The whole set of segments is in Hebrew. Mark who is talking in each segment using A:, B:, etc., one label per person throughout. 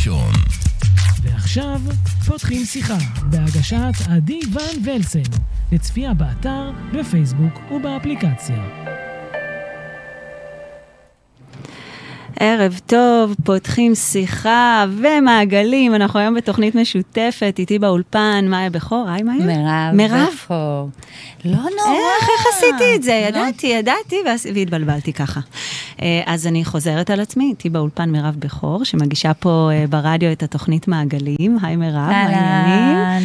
A: ראשון.
B: ועכשיו, פותחים שיחה, בהגשת עדי ון ולסן, לצפייה באתר, בפייסבוק ובאפליקציה.
C: ערב טוב, פותחים שיחה ומעגלים, אנחנו היום בתוכנית משותפת, איתי באולפן, מאיה בכור, היי מאיה.
D: מירב.
C: מירב?
D: בכור. לא נורא.
C: איך, איך עשיתי את זה?
D: לא.
C: ידעתי, ידעתי, והתבלבלתי ככה. אה, אז אני חוזרת על עצמי, איתי באולפן מירב בכור, שמגישה פה אה, ברדיו את התוכנית מעגלים. היי מירב, מה העניינים?
D: אהלן.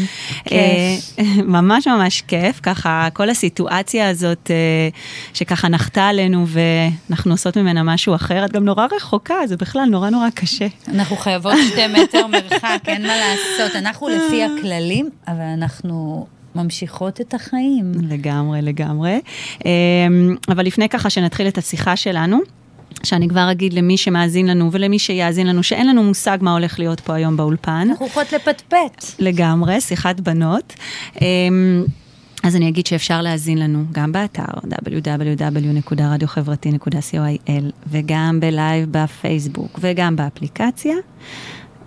C: אה, ממש ממש כיף, ככה כל הסיטואציה הזאת שככה נחתה עלינו ואנחנו עושות ממנה משהו אחר, את גם נורא רחוקה, זה בכלל נורא נורא קשה.
D: אנחנו חייבות שתי מטר מרחק, אין מה לעשות. אנחנו לפי הכללים, אבל אנחנו ממשיכות את החיים.
C: לגמרי, לגמרי. אה, אבל לפני ככה שנתחיל את השיחה שלנו, שאני כבר אגיד למי שמאזין לנו ולמי שיאזין לנו, שאין לנו מושג מה הולך להיות פה היום באולפן.
D: אנחנו הולכות לפטפט.
C: לגמרי, שיחת בנות. אז אני אגיד שאפשר להאזין לנו גם באתר www.radiofברתי.co.il וגם בלייב בפייסבוק וגם באפליקציה.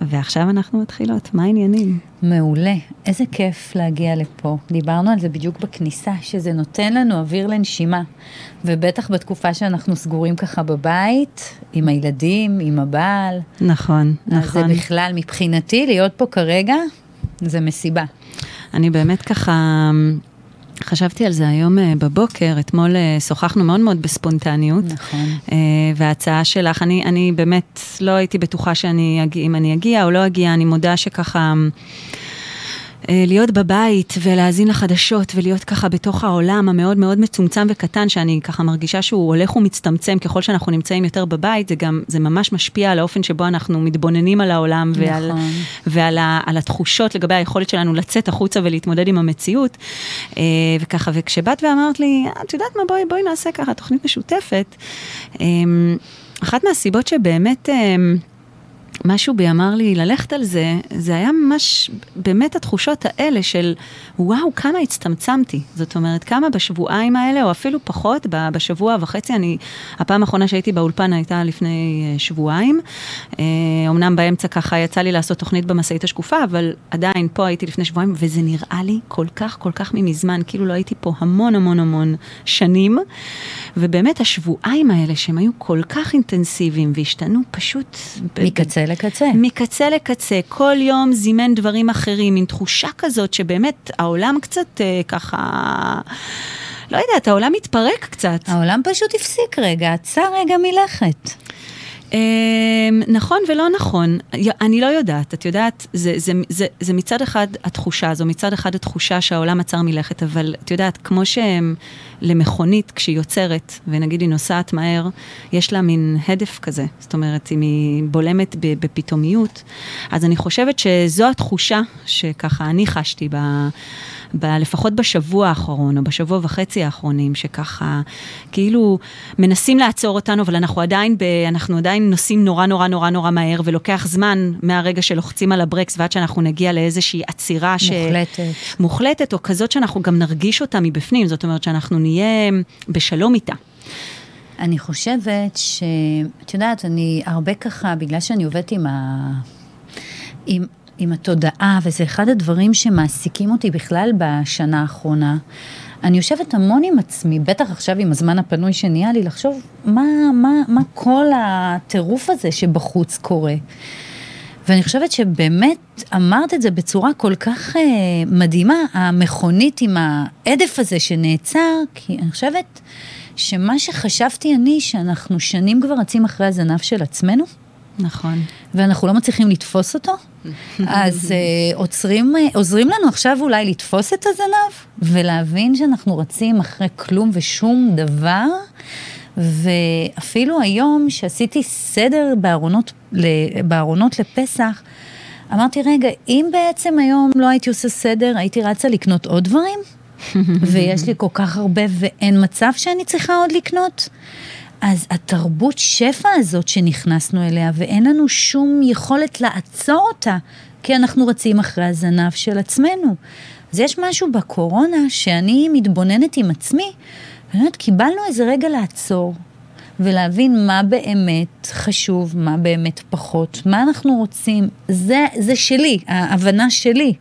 C: ועכשיו אנחנו מתחילות, מה העניינים?
D: מעולה, איזה כיף להגיע לפה. דיברנו על זה בדיוק בכניסה, שזה נותן לנו אוויר לנשימה. ובטח בתקופה שאנחנו סגורים ככה בבית, עם הילדים, עם הבעל.
C: נכון,
D: אז זה
C: נכון.
D: בכלל, מבחינתי, להיות פה כרגע, זה מסיבה.
C: אני באמת ככה... חשבתי על זה היום אה, בבוקר, אתמול אה, שוחחנו מאוד מאוד בספונטניות.
D: נכון.
C: אה, וההצעה שלך, אני, אני באמת לא הייתי בטוחה שאני אגיע, אם אני אגיע או לא אגיע, אני מודה שככה... אה, להיות בבית ולהאזין לחדשות ולהיות ככה בתוך העולם המאוד מאוד מצומצם וקטן, שאני ככה מרגישה שהוא הולך ומצטמצם ככל שאנחנו נמצאים יותר בבית, זה גם, זה ממש משפיע על האופן שבו אנחנו מתבוננים על העולם ועל,
D: נכון.
C: ועל ה, על התחושות לגבי היכולת שלנו לצאת החוצה ולהתמודד עם המציאות. אה, וככה, וכשבאת ואמרת לי, את יודעת מה, בואי, בואי נעשה ככה תוכנית משותפת. אה, אחת מהסיבות שבאמת... אה, משהו בי אמר לי ללכת על זה, זה היה ממש באמת התחושות האלה של וואו, כמה הצטמצמתי. זאת אומרת, כמה בשבועיים האלה, או אפילו פחות, בשבוע וחצי, אני, הפעם האחרונה שהייתי באולפן הייתה לפני אה, שבועיים. אה, אמנם באמצע ככה יצא לי לעשות תוכנית במשאית השקופה, אבל עדיין פה הייתי לפני שבועיים, וזה נראה לי כל כך כל כך ממזמן, כאילו לא הייתי פה המון המון המון שנים. ובאמת השבועיים האלה שהם היו כל כך אינטנסיביים והשתנו פשוט...
D: מקצה לקצה.
C: מקצה לקצה, כל יום זימן דברים אחרים, מין תחושה כזאת שבאמת העולם קצת אה, ככה, לא יודעת, העולם מתפרק קצת.
D: העולם פשוט הפסיק רגע, עצר רגע מלכת.
C: אה, נכון ולא נכון, אני לא יודעת, את יודעת, זה, זה, זה, זה מצד אחד התחושה הזו, מצד אחד התחושה שהעולם עצר מלכת, אבל את יודעת, כמו שלמכונית, כשהיא יוצרת, ונגיד היא נוסעת מהר, יש לה מין הדף כזה, זאת אומרת, אם היא בולמת בפתאומיות, אז אני חושבת שזו התחושה שככה אני חשתי ב... ב, לפחות בשבוע האחרון, או בשבוע וחצי האחרונים, שככה, כאילו, מנסים לעצור אותנו, אבל אנחנו עדיין, ב, אנחנו עדיין נוסעים נורא נורא נורא נורא מהר, ולוקח זמן מהרגע שלוחצים על הברקס ועד שאנחנו נגיע לאיזושהי עצירה ש...
D: מוחלטת.
C: מוחלטת, או כזאת שאנחנו גם נרגיש אותה מבפנים, זאת אומרת שאנחנו נהיה בשלום איתה.
D: אני חושבת ש... את יודעת, אני הרבה ככה, בגלל שאני עובדת עם ה... עם, עם התודעה, וזה אחד הדברים שמעסיקים אותי בכלל בשנה האחרונה. אני יושבת המון עם עצמי, בטח עכשיו עם הזמן הפנוי שנהיה לי, לחשוב מה, מה, מה כל הטירוף הזה שבחוץ קורה. ואני חושבת שבאמת אמרת את זה בצורה כל כך אה, מדהימה, המכונית עם ההדף הזה שנעצר, כי אני חושבת שמה שחשבתי אני, שאנחנו שנים כבר רצים אחרי הזנב של עצמנו,
C: נכון.
D: ואנחנו לא מצליחים לתפוס אותו, אז אה, עוצרים, אה, עוזרים לנו עכשיו אולי לתפוס את הזנב, ולהבין שאנחנו רצים אחרי כלום ושום דבר. ואפילו היום שעשיתי סדר בארונות, ל- בארונות לפסח, אמרתי, רגע, אם בעצם היום לא הייתי עושה סדר, הייתי רצה לקנות עוד דברים? ויש לי כל כך הרבה ואין מצב שאני צריכה עוד לקנות? אז התרבות שפע הזאת שנכנסנו אליה, ואין לנו שום יכולת לעצור אותה, כי אנחנו רצים אחרי הזנב של עצמנו. אז יש משהו בקורונה שאני מתבוננת עם עצמי, ואני אומרת, קיבלנו איזה רגע לעצור, ולהבין מה באמת חשוב, מה באמת פחות, מה אנחנו רוצים. זה, זה שלי, ההבנה שלי.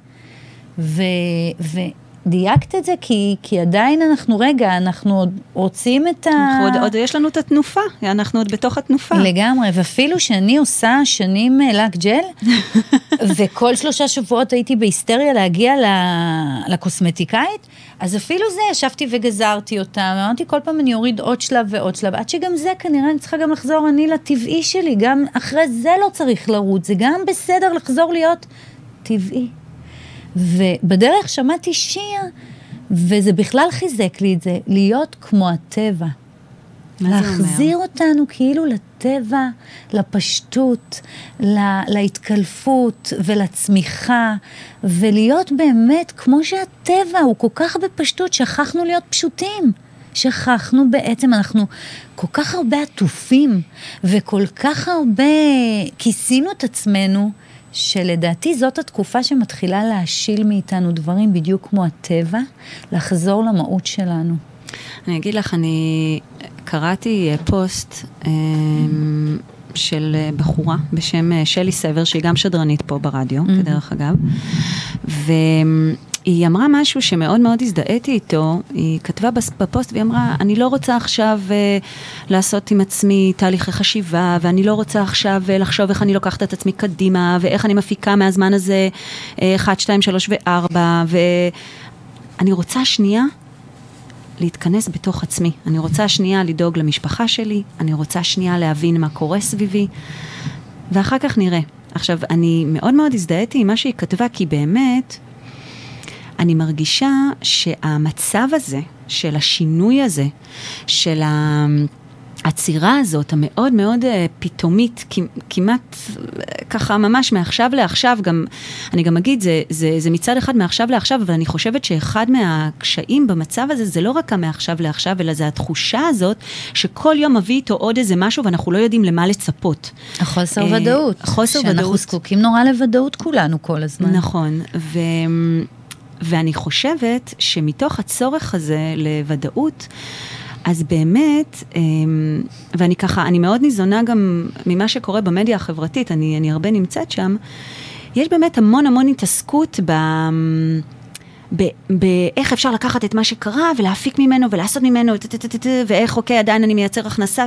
D: ו, ודייקת את זה כי, כי עדיין אנחנו, רגע, אנחנו עוד רוצים את ה...
C: עוד, עוד יש לנו את התנופה, אנחנו עוד בתוך התנופה.
D: לגמרי, ואפילו שאני עושה שנים אה, לק ג'ל, וכל שלושה שבועות הייתי בהיסטריה להגיע לקוסמטיקאית, אז אפילו זה, ישבתי וגזרתי אותם, אמרתי כל פעם אני אוריד עוד שלב ועוד שלב, עד שגם זה כנראה אני צריכה גם לחזור אני לטבעי שלי, גם אחרי זה לא צריך לרוץ, זה גם בסדר לחזור להיות טבעי. ובדרך שמעתי שיר, וזה בכלל חיזק לי את זה, להיות כמו הטבע. להחזיר אותנו כאילו לטבע, לפשטות, לה, להתקלפות ולצמיחה, ולהיות באמת כמו שהטבע הוא כל כך בפשטות, שכחנו להיות פשוטים. שכחנו בעצם, אנחנו כל כך הרבה עטופים, וכל כך הרבה כיסינו את עצמנו, שלדעתי זאת התקופה שמתחילה להשיל מאיתנו דברים בדיוק כמו הטבע, לחזור למהות שלנו.
C: אני אגיד לך, אני קראתי אה, פוסט אה, של אה, בחורה בשם שלי סבר, שהיא גם שדרנית פה ברדיו, mm-hmm. כדרך אגב, והיא אמרה משהו שמאוד מאוד הזדהיתי איתו, היא כתבה בפוסט והיא אמרה, אני לא רוצה עכשיו לעשות עם עצמי תהליכי חשיבה, ואני לא רוצה עכשיו לחשוב איך אני לוקחת את עצמי קדימה, ואיך אני מפיקה מהזמן הזה 1, 2, 3 ו-4, ואני רוצה שנייה להתכנס בתוך עצמי. אני רוצה שנייה לדאוג למשפחה שלי, אני רוצה שנייה להבין מה קורה סביבי, ואחר כך נראה. עכשיו, אני מאוד מאוד הזדהיתי עם מה שהיא כתבה, כי באמת, אני מרגישה שהמצב הזה, של השינוי הזה, של ה... העצירה הזאת, המאוד מאוד uh, פתאומית, כמעט uh, ככה ממש מעכשיו לעכשיו, גם, אני גם אגיד, זה, זה, זה מצד אחד מעכשיו לעכשיו, אבל אני חושבת שאחד מהקשיים במצב הזה, זה לא רק המעכשיו לעכשיו, אלא זה התחושה הזאת, שכל יום מביא איתו עוד איזה משהו ואנחנו לא יודעים למה לצפות.
D: החוסר uh, ודאות.
C: חוסר ודאות.
D: שאנחנו זקוקים נורא לוודאות כולנו כל הזמן.
C: נכון, ו... ואני חושבת שמתוך הצורך הזה לוודאות, אז באמת, אמ, ואני ככה, אני מאוד ניזונה גם ממה שקורה במדיה החברתית, אני, אני הרבה נמצאת שם, יש באמת המון המון התעסקות ב... באיך אפשר לקחת את מה שקרה ולהפיק ממנו ולעשות ממנו, ואיך אוקיי עדיין אני מייצר הכנסה,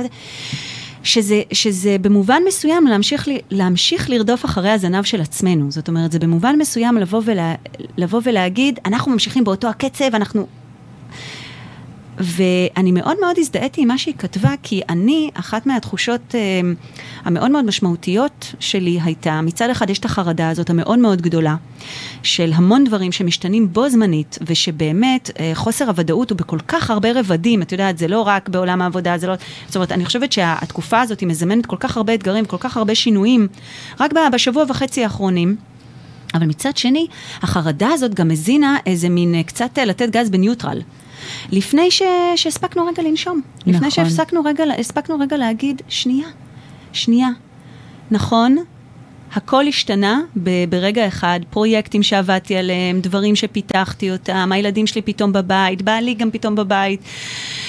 C: שזה, שזה במובן מסוים להמשיך, להמשיך לרדוף אחרי הזנב של עצמנו. זאת אומרת, זה במובן מסוים לבוא, ולה, לבוא ולהגיד, אנחנו ממשיכים באותו הקצב, אנחנו ואני מאוד מאוד הזדהיתי עם מה שהיא כתבה, כי אני, אחת מהתחושות אה, המאוד מאוד משמעותיות שלי הייתה, מצד אחד יש את החרדה הזאת המאוד מאוד גדולה, של המון דברים שמשתנים בו זמנית, ושבאמת אה, חוסר הוודאות הוא בכל כך הרבה רבדים, את יודעת, זה לא רק בעולם העבודה, זה לא... זאת אומרת, אני חושבת שהתקופה הזאת היא מזמנת כל כך הרבה אתגרים, כל כך הרבה שינויים, רק בשבוע וחצי האחרונים. אבל מצד שני, החרדה הזאת גם הזינה איזה מין אה, קצת אה, לתת גז בניוטרל. לפני שהספקנו רגע לנשום. נכון. לפני שהספקנו רגע, רגע להגיד, שנייה, שנייה. נכון, הכל השתנה ברגע אחד, פרויקטים שעבדתי עליהם, דברים שפיתחתי אותם, הילדים שלי פתאום בבית, בעלי גם פתאום בבית.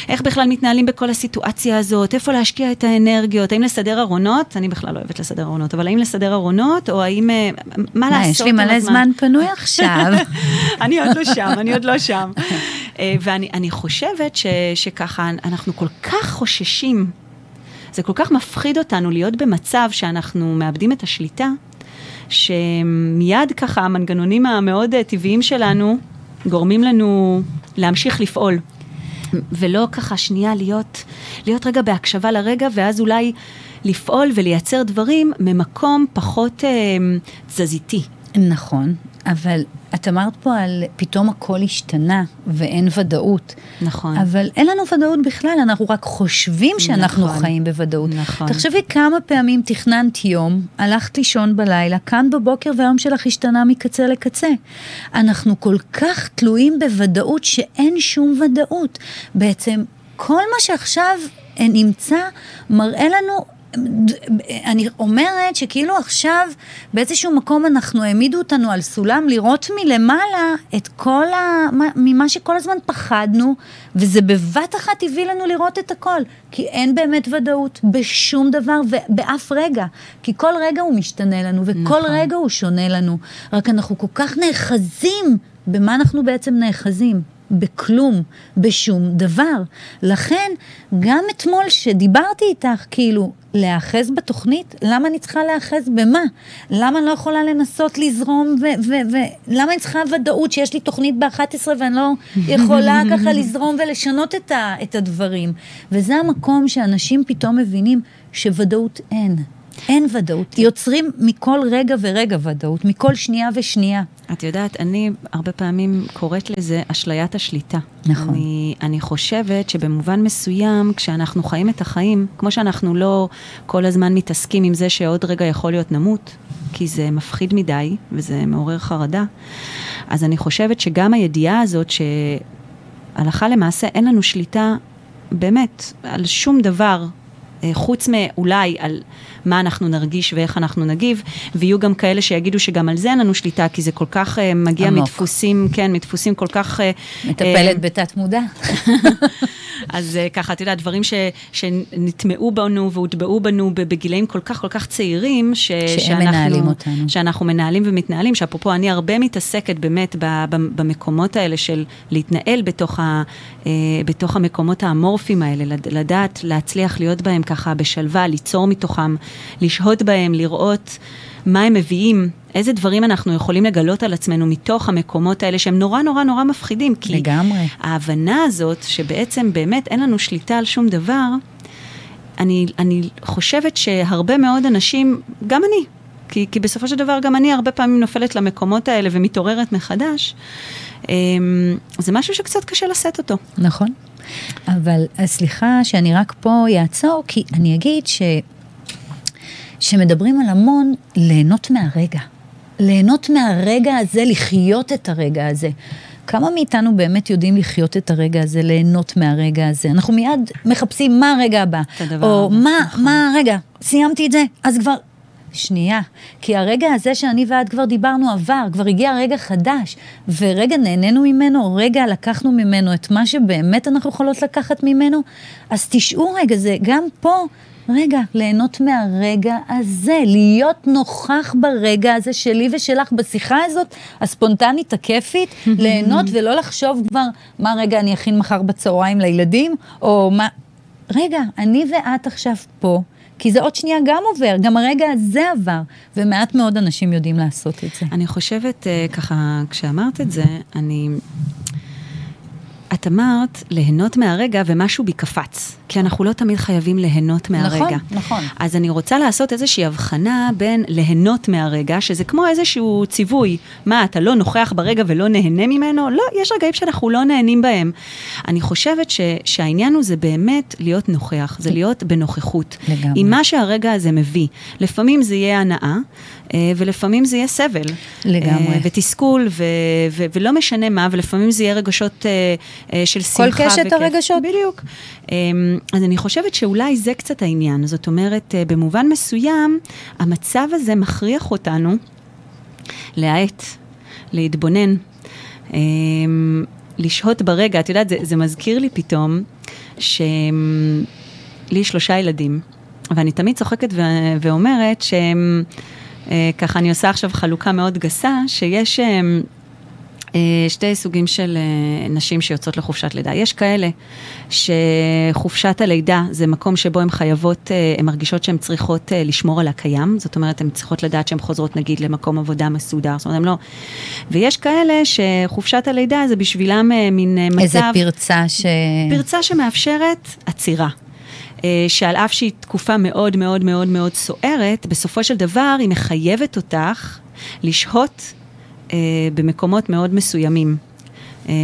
C: איך בכלל מתנהלים בכל הסיטואציה הזאת, איפה להשקיע את האנרגיות, האם לסדר ארונות, אני בכלל לא אוהבת לסדר ארונות, אבל האם לסדר ארונות, או האם, אה, מה לעשות
D: יש לי מלא זמן פנוי עכשיו.
C: אני עוד לא שם, אני עוד לא שם. אה, ואני חושבת ש, שככה, אנחנו כל כך חוששים זה כל כך מפחיד אותנו להיות במצב שאנחנו מאבדים את השליטה, שמיד ככה המנגנונים המאוד אה, טבעיים שלנו גורמים לנו להמשיך לפעול. ולא ככה שנייה להיות, להיות רגע בהקשבה לרגע, ואז אולי לפעול ולייצר דברים ממקום פחות אה, תזזיתי.
D: נכון, אבל את אמרת פה על פתאום הכל השתנה ואין ודאות.
C: נכון.
D: אבל אין לנו ודאות בכלל, אנחנו רק חושבים שאנחנו נכון, חיים בוודאות.
C: נכון.
D: תחשבי כמה פעמים תכננת יום, הלכת לישון בלילה, כאן בבוקר והיום שלך השתנה מקצה לקצה. אנחנו כל כך תלויים בוודאות שאין שום ודאות. בעצם כל מה שעכשיו נמצא מראה לנו אני אומרת שכאילו עכשיו באיזשהו מקום אנחנו העמידו אותנו על סולם לראות מלמעלה את כל ה... ממה שכל הזמן פחדנו, וזה בבת אחת הביא לנו לראות את הכל. כי אין באמת ודאות בשום דבר ובאף רגע. כי כל רגע הוא משתנה לנו, וכל נכון. רגע הוא שונה לנו. רק אנחנו כל כך נאחזים במה אנחנו בעצם נאחזים. בכלום, בשום דבר. לכן, גם אתמול שדיברתי איתך, כאילו, להיאחז בתוכנית, למה אני צריכה להיאחז במה? למה אני לא יכולה לנסות לזרום, ולמה אני צריכה ודאות שיש לי תוכנית ב-11 ואני לא יכולה ככה לזרום ולשנות את, ה, את הדברים? וזה המקום שאנשים פתאום מבינים שוודאות אין. אין ודאות. יוצרים מכל רגע ורגע ודאות, מכל שנייה ושנייה.
C: את יודעת, אני הרבה פעמים קוראת לזה אשליית השליטה.
D: נכון.
C: אני, אני חושבת שבמובן מסוים, כשאנחנו חיים את החיים, כמו שאנחנו לא כל הזמן מתעסקים עם זה שעוד רגע יכול להיות נמות, כי זה מפחיד מדי וזה מעורר חרדה, אז אני חושבת שגם הידיעה הזאת שהלכה למעשה אין לנו שליטה באמת על שום דבר חוץ מאולי על מה אנחנו נרגיש ואיך אנחנו נגיב, ויהיו גם כאלה שיגידו שגם על זה אין לנו שליטה, כי זה כל כך uh, מגיע עמוק. מדפוסים, כן, מדפוסים כל כך...
D: Uh, מטפלת uh, בתת מודע.
C: אז uh, ככה, את יודעת, דברים ש, שנטמעו בנו והוטבעו בנו בגילאים כל כך כל כך צעירים, ש,
D: שהם שאנחנו, מנהלים אותנו.
C: שאנחנו מנהלים ומתנהלים, שאפרופו, אני הרבה מתעסקת באמת במקומות האלה של להתנהל בתוך, ה, uh, בתוך המקומות האמורפיים האלה, לדעת להצליח להיות בהם ככה בשלווה, ליצור מתוכם, לשהות בהם, לראות מה הם מביאים, איזה דברים אנחנו יכולים לגלות על עצמנו מתוך המקומות האלה שהם נורא נורא נורא מפחידים.
D: כי לגמרי.
C: ההבנה הזאת שבעצם באמת אין לנו שליטה על שום דבר, אני, אני חושבת שהרבה מאוד אנשים, גם אני, כי, כי בסופו של דבר גם אני הרבה פעמים נופלת למקומות האלה ומתעוררת מחדש, אמ, זה משהו שקצת קשה לשאת אותו.
D: נכון. אבל סליחה שאני רק פה אעצור, כי אני אגיד ש... שמדברים על המון ליהנות מהרגע. ליהנות מהרגע הזה, לחיות את הרגע הזה. כמה מאיתנו באמת יודעים לחיות את הרגע הזה, ליהנות מהרגע הזה? אנחנו מיד מחפשים מה הרגע הבא. או מה, נכון. מה, רגע, סיימתי את זה, אז כבר... שנייה, כי הרגע הזה שאני ואת כבר דיברנו עבר, כבר הגיע רגע חדש, ורגע נהנינו ממנו, רגע לקחנו ממנו את מה שבאמת אנחנו יכולות לקחת ממנו, אז תשעו רגע, זה גם פה רגע, ליהנות מהרגע הזה, להיות נוכח ברגע הזה שלי ושלך בשיחה הזאת, הספונטנית, הכיפית, ליהנות ולא לחשוב כבר מה רגע אני אכין מחר בצהריים לילדים, או מה... רגע, אני ואת עכשיו פה, כי זה עוד שנייה גם עובר, גם הרגע הזה עבר, ומעט מאוד אנשים יודעים לעשות את זה.
C: אני חושבת, אה, ככה, כשאמרת את זה, אני... את אמרת ליהנות מהרגע ומשהו בי קפץ, כי אנחנו לא תמיד חייבים ליהנות מהרגע.
D: נכון, נכון.
C: אז אני רוצה לעשות איזושהי הבחנה בין ליהנות מהרגע, שזה כמו איזשהו ציווי, מה, אתה לא נוכח ברגע ולא נהנה ממנו? לא, יש רגעים שאנחנו לא נהנים בהם. אני חושבת ש, שהעניין הוא זה באמת להיות נוכח, זה להיות בנוכחות. לגמרי. עם מה שהרגע הזה מביא. לפעמים זה יהיה הנאה, אה, ולפעמים זה יהיה סבל.
D: לגמרי. אה,
C: ותסכול, ו- ו- ולא משנה מה, ולפעמים זה יהיה רגשות אה, של שמחה.
D: כל קשת. הרגשות.
C: בדיוק. אז אני חושבת שאולי זה קצת העניין. זאת אומרת, במובן מסוים, המצב הזה מכריח אותנו להאט, להתבונן. לשהות ברגע, את יודעת, זה, זה מזכיר לי פתאום שלי שלושה ילדים, ואני תמיד צוחקת ו- ואומרת שהם אה, ככה אני עושה עכשיו חלוקה מאוד גסה, שיש אה, אה, שתי סוגים של נשים שיוצאות לחופשת לידה. יש כאלה שחופשת הלידה זה מקום שבו הן חייבות, הן מרגישות שהן צריכות לשמור על הקיים, זאת אומרת, הן צריכות לדעת שהן חוזרות נגיד למקום עבודה מסודר, זאת אומרת, הן לא... ויש כאלה שחופשת הלידה זה בשבילם מין מצב...
D: איזה פרצה ש...
C: פרצה שמאפשרת עצירה. אה, שעל אף שהיא תקופה מאוד מאוד מאוד מאוד סוערת, בסופו של דבר היא מחייבת אותך לשהות אה, במקומות מאוד מסוימים. אה,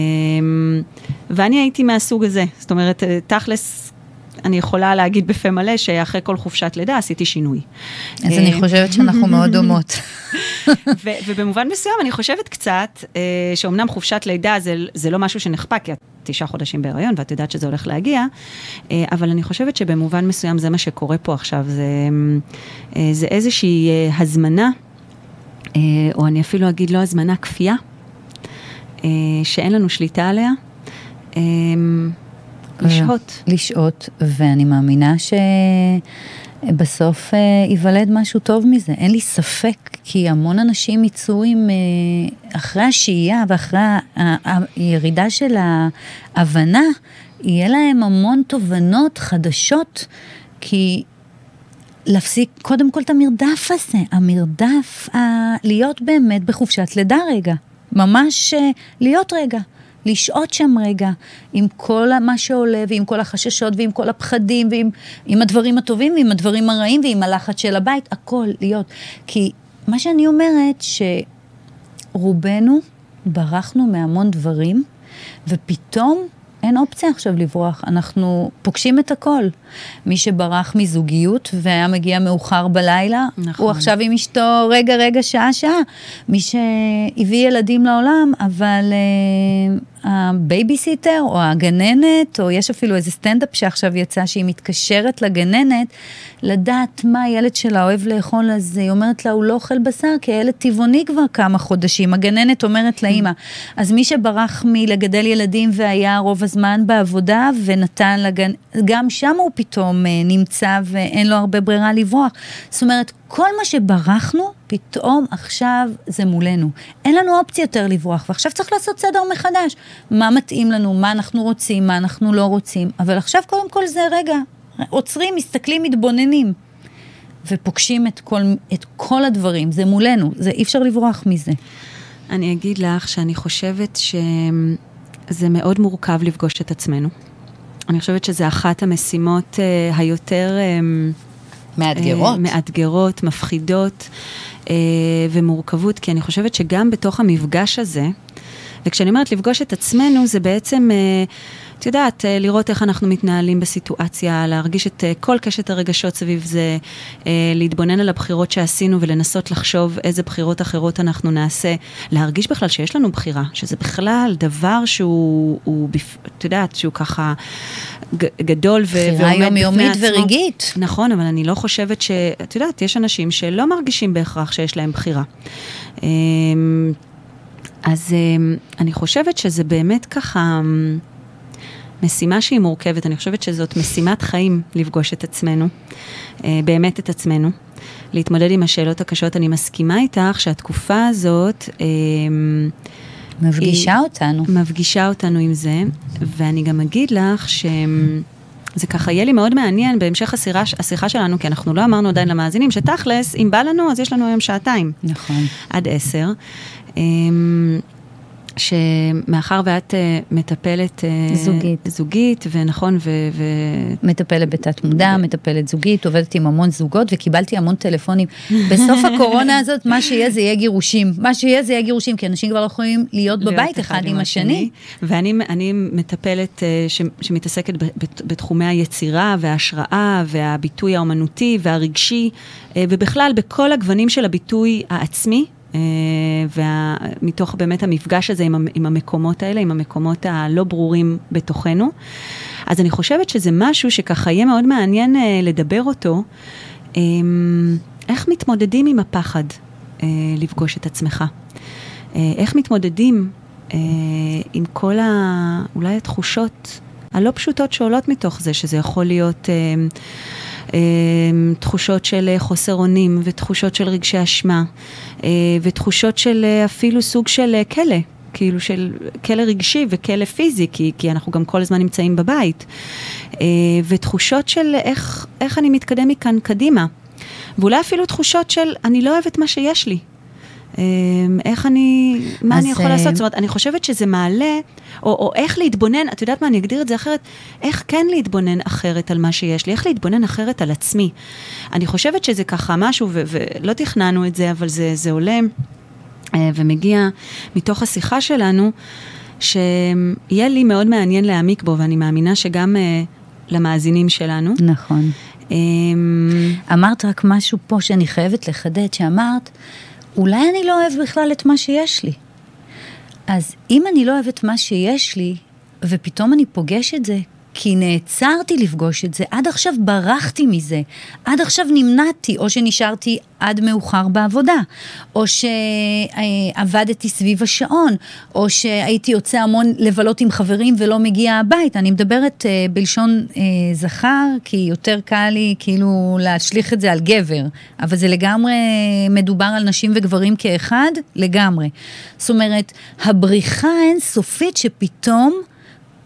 C: ואני הייתי מהסוג הזה, זאת אומרת, תכלס, אני יכולה להגיד בפה מלא שאחרי כל חופשת לידה עשיתי שינוי.
D: אז אני אה, חושבת שאנחנו מאוד דומות.
C: ובמובן מסוים אני חושבת קצת, שאומנם חופשת לידה זה, זה לא משהו שנחפק, כי את תשעה חודשים בהיריון, ואת יודעת שזה הולך להגיע, אה, אבל אני חושבת שבמובן מסוים זה מה שקורה פה עכשיו, זה, אה, זה איזושהי אה, הזמנה, אה, או אני אפילו אגיד לא הזמנה, כפייה, אה, שאין לנו שליטה עליה. אה, לשהות.
D: לשהות, ואני מאמינה שבסוף אה, ייוולד משהו טוב מזה, אין לי ספק, כי המון אנשים יצאו עם, אה, אחרי השהייה ואחרי הירידה של ההבנה, יהיה להם המון תובנות חדשות, כי להפסיק קודם כל את המרדף הזה, המרדף, ה... להיות באמת בחופשת לידה רגע, ממש אה, להיות רגע. לשהות שם רגע, עם כל מה שעולה, ועם כל החששות, ועם כל הפחדים, ועם עם הדברים הטובים, ועם הדברים הרעים, ועם הלחץ של הבית, הכל להיות. כי מה שאני אומרת, שרובנו ברחנו מהמון דברים, ופתאום אין אופציה עכשיו לברוח, אנחנו פוגשים את הכל. מי שברח מזוגיות והיה מגיע מאוחר בלילה,
C: נכון.
D: הוא עכשיו עם אשתו רגע, רגע, שעה, שעה. מי שהביא ילדים לעולם, אבל uh, הבייביסיטר או הגננת, או יש אפילו איזה סטנדאפ שעכשיו יצא שהיא מתקשרת לגננת, לדעת מה הילד שלה אוהב לאכול, אז היא אומרת לה, הוא לא אוכל בשר, כי הילד טבעוני כבר כמה חודשים. הגננת אומרת לאימא, אז מי שברח מלגדל ילדים והיה רוב הזמן בעבודה ונתן לגן... גם שם הוא פתאום אה, נמצא ואין לו הרבה ברירה לברוח. זאת אומרת, כל מה שברחנו, פתאום עכשיו זה מולנו. אין לנו אופציה יותר לברוח, ועכשיו צריך לעשות סדר מחדש. מה מתאים לנו, מה אנחנו רוצים, מה אנחנו לא רוצים. אבל עכשיו קודם כל זה רגע, עוצרים, מסתכלים, מתבוננים. ופוגשים את כל, את כל הדברים, זה מולנו, זה אי אפשר לברוח מזה.
C: אני אגיד לך שאני חושבת שזה מאוד מורכב לפגוש את עצמנו. אני חושבת שזה אחת המשימות uh, היותר... Uh,
D: מאתגרות.
C: Uh, מאתגרות, מפחידות uh, ומורכבות, כי אני חושבת שגם בתוך המפגש הזה, וכשאני אומרת לפגוש את עצמנו, זה בעצם, uh, את יודעת, uh, לראות איך אנחנו מתנהלים בסיטואציה, להרגיש את uh, כל קשת הרגשות סביב זה, uh, להתבונן על הבחירות שעשינו ולנסות לחשוב איזה בחירות אחרות אנחנו נעשה, להרגיש בכלל שיש לנו בחירה, שזה בכלל דבר שהוא, הוא, את יודעת, שהוא ככה גדול ו- ועומד בפני עצמו.
D: בחירה יומיומית ורגעית.
C: נכון, אבל אני לא חושבת ש... את יודעת, יש אנשים שלא מרגישים בהכרח שיש להם בחירה. אמ, אז אמ, אני חושבת שזה באמת ככה אמ, משימה שהיא מורכבת. אני חושבת שזאת משימת חיים לפגוש את עצמנו, אה, באמת את עצמנו. להתמודד עם השאלות הקשות. אני מסכימה איתך שהתקופה הזאת... אמ,
D: מפגישה
C: היא
D: אותנו.
C: מפגישה אותנו עם זה, ואני גם אגיד לך שזה ככה יהיה לי מאוד מעניין בהמשך השיחה, השיחה שלנו, כי אנחנו לא אמרנו עדיין למאזינים, שתכלס, אם בא לנו, אז יש לנו היום שעתיים.
D: נכון.
C: עד עשר. שמאחר ואת אה, מטפלת... אה,
D: זוגית.
C: זוגית, ונכון, ו... ו...
D: מטפלת בתת מודע, מטפלת זוגית, עובדת עם המון זוגות, וקיבלתי המון טלפונים. בסוף הקורונה הזאת, מה שיהיה זה יהיה גירושים. מה שיהיה זה יהיה גירושים, כי אנשים כבר לא יכולים להיות בבית
C: להיות
D: אחד עם השני.
C: ואני אני מטפלת אה, ש, שמתעסקת ב- בת- בתחומי היצירה וההשראה והביטוי האומנותי והרגשי, אה, ובכלל בכל הגוונים של הביטוי העצמי. אה, ומתוך באמת המפגש הזה עם, עם המקומות האלה, עם המקומות הלא ברורים בתוכנו. אז אני חושבת שזה משהו שככה יהיה מאוד מעניין אה, לדבר אותו. אה, איך מתמודדים עם הפחד לפגוש את עצמך? איך מתמודדים עם כל ה... אולי התחושות הלא פשוטות שעולות מתוך זה, שזה יכול להיות תחושות של אה, חוסר אונים ותחושות של רגשי אשמה אה, ותחושות של אה, אפילו סוג של כלא. כאילו של כלא רגשי וכלא פיזי, כי, כי אנחנו גם כל הזמן נמצאים בבית. ותחושות של איך, איך אני מתקדם מכאן קדימה. ואולי אפילו תחושות של אני לא אוהבת מה שיש לי. אה, איך אני, מה אני יכול
D: אה,
C: לעשות? זאת אומרת, אני חושבת שזה מעלה, או, או איך להתבונן, את יודעת מה, אני אגדיר את זה אחרת, איך כן להתבונן אחרת על מה שיש לי, איך להתבונן אחרת על עצמי. אני חושבת שזה ככה משהו, ו- ולא תכננו את זה, אבל זה, זה עולה אה, ומגיע מתוך השיחה שלנו, שיהיה לי מאוד מעניין להעמיק בו, ואני מאמינה שגם אה, למאזינים שלנו.
D: נכון.
C: אמ,
D: אמרת רק משהו פה שאני חייבת לחדד, שאמרת, אולי אני לא אוהב בכלל את מה שיש לי. אז אם אני לא אוהב את מה שיש לי, ופתאום אני פוגש את זה כי נעצרתי לפגוש את זה, עד עכשיו ברחתי מזה, עד עכשיו נמנעתי, או שנשארתי עד מאוחר בעבודה, או שעבדתי סביב השעון, או שהייתי יוצא המון לבלות עם חברים ולא מגיע הביתה. אני מדברת uh, בלשון uh, זכר, כי יותר קל לי כאילו להשליך את זה על גבר, אבל זה לגמרי מדובר על נשים וגברים כאחד, לגמרי. זאת אומרת, הבריחה האינסופית שפתאום...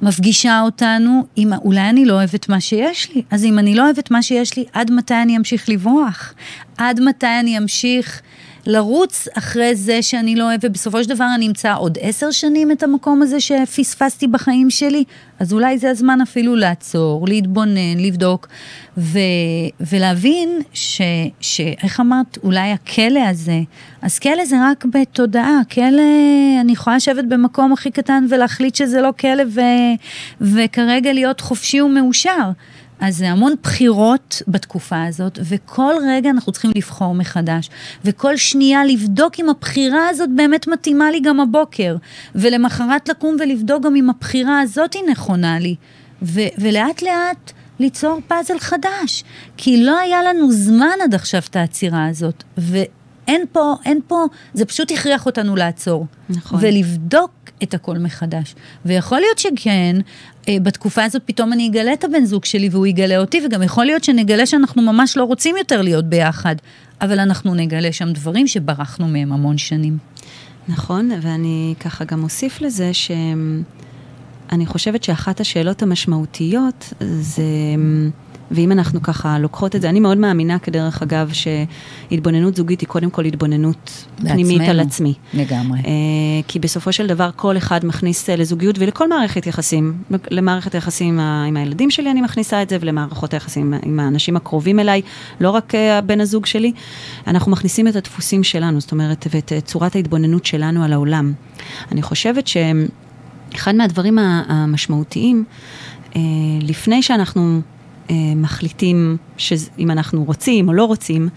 D: מפגישה אותנו עם אולי אני לא אוהבת מה שיש לי. אז אם אני לא אוהבת מה שיש לי, עד מתי אני אמשיך לברוח? עד מתי אני אמשיך לרוץ אחרי זה שאני לא אוהבת, ובסופו של דבר אני אמצא עוד עשר שנים את המקום הזה שפספסתי בחיים שלי? אז אולי זה הזמן אפילו לעצור, להתבונן, לבדוק, ו, ולהבין ש, שאיך אמרת, אולי הכלא הזה, אז כלא זה רק בתודעה, כלא, אני יכולה לשבת במקום הכי קטן ולהחליט שזה לא כלא, ו, וכרגע להיות חופשי ומאושר. אז זה המון בחירות בתקופה הזאת, וכל רגע אנחנו צריכים לבחור מחדש, וכל שנייה לבדוק אם הבחירה הזאת באמת מתאימה לי גם הבוקר, ולמחרת לקום ולבדוק גם אם הבחירה הזאת היא נכונה לי, ו- ולאט לאט ליצור פאזל חדש, כי לא היה לנו זמן עד עכשיו את העצירה הזאת, ואין פה, אין פה, זה פשוט הכריח אותנו לעצור.
C: נכון.
D: ולבדוק את הכל מחדש. ויכול להיות שכן, אה, בתקופה הזאת פתאום אני אגלה את הבן זוג שלי והוא יגלה אותי, וגם יכול להיות שנגלה שאנחנו ממש לא רוצים יותר להיות ביחד, אבל אנחנו נגלה שם דברים שברחנו מהם המון שנים.
C: נכון, ואני ככה גם אוסיף לזה שאני חושבת שאחת השאלות המשמעותיות זה... ואם אנחנו ככה לוקחות את זה, אני מאוד מאמינה, כדרך אגב, שהתבוננות זוגית היא קודם כל התבוננות בעצמנו, פנימית על עצמי.
D: לגמרי. Uh,
C: כי בסופו של דבר כל אחד מכניס uh, לזוגיות ולכל מערכת יחסים, למערכת היחסים עם, הילדים שלי אני מכניסה את זה, ולמערכות היחסים עם האנשים הקרובים אליי, לא רק uh, בן הזוג שלי, אנחנו מכניסים את הדפוסים שלנו, זאת אומרת, ואת צורת ההתבוננות שלנו על העולם. אני חושבת שאחד מהדברים המשמעותיים, לפני שאנחנו אה, מחליטים אם אנחנו רוצים או לא רוצים,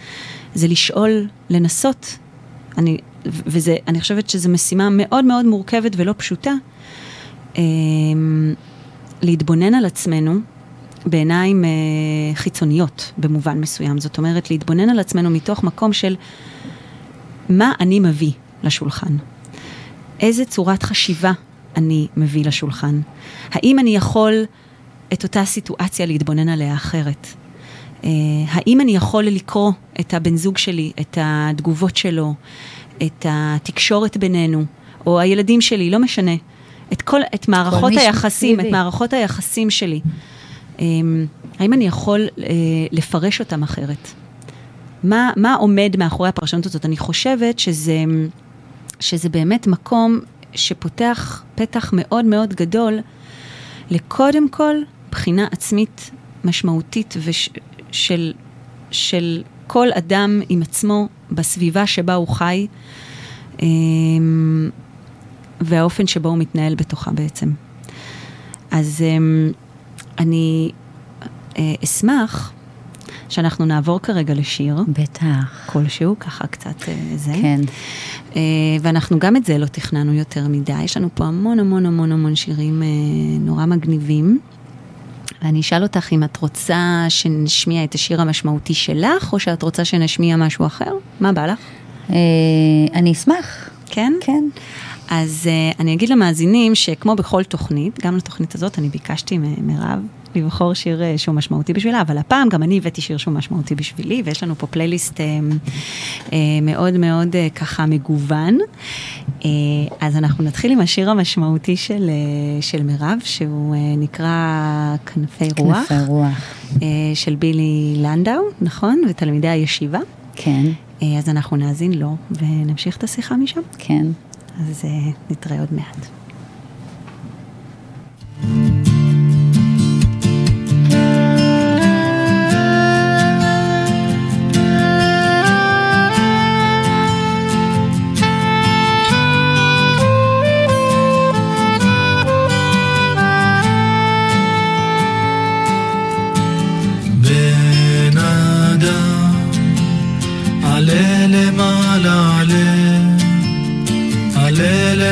C: זה לשאול, לנסות. אני, וזה, אני חושבת שזו משימה מאוד מאוד מורכבת ולא פשוטה, אה, להתבונן על עצמנו בעיניים אה, חיצוניות במובן מסוים. זאת אומרת, להתבונן על עצמנו מתוך מקום של מה אני מביא לשולחן. איזה צורת חשיבה אני מביא לשולחן. האם אני יכול את אותה סיטואציה להתבונן עליה אחרת. Uh, האם אני יכול לקרוא את הבן זוג שלי, את התגובות שלו, את התקשורת בינינו, או הילדים שלי, לא משנה, את כל, את מערכות היחסים, את מערכות היחסים שלי. Um, האם אני יכול uh, לפרש אותם אחרת? מה, מה עומד מאחורי הפרשנות הזאת? אני חושבת שזה, שזה באמת מקום שפותח פתח מאוד מאוד גדול לקודם כל בחינה עצמית משמעותית ושל של כל אדם עם עצמו בסביבה שבה הוא חי, אמ, והאופן שבו הוא מתנהל בתוכה בעצם. אז אמ, אני אה, אשמח שאנחנו נעבור כרגע לשיר.
D: בטח.
C: כלשהו, ככה קצת אה, זה.
D: כן.
C: אה, ואנחנו גם את זה לא תכננו יותר מדי, יש לנו פה המון המון המון המון שירים נורא מגניבים. ואני אשאל אותך אם את רוצה שנשמיע את השיר המשמעותי שלך, או שאת רוצה שנשמיע משהו אחר? מה בא לך?
D: אה, אני אשמח.
C: כן?
D: כן.
C: אז uh, אני אגיד למאזינים שכמו בכל תוכנית, גם לתוכנית הזאת אני ביקשתי ממירב לבחור שיר uh, שהוא משמעותי בשבילה, אבל הפעם גם אני הבאתי שיר שהוא משמעותי בשבילי, ויש לנו פה פלייליסט uh, uh, מאוד מאוד ככה מגוון. אז אנחנו נתחיל עם השיר המשמעותי של, של מירב, שהוא נקרא כנפי רוח.
D: כנפי רוח.
C: של בילי לנדאו, נכון? ותלמידי הישיבה.
D: כן.
C: אז אנחנו נאזין לו ונמשיך את השיחה משם.
D: כן.
C: אז נתראה עוד מעט.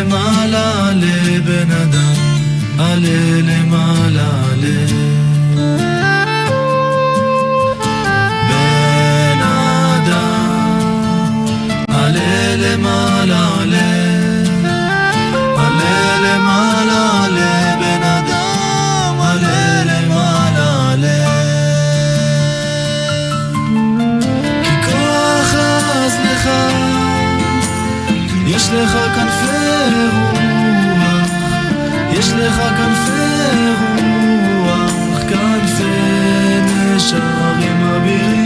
A: למעלה לבן אדם עלה למעלה, עלה. בן אדם, עלה למעלה, יש לך כנפי רוח, יש לך כנפי רוח, כנפי נשרים אבירים,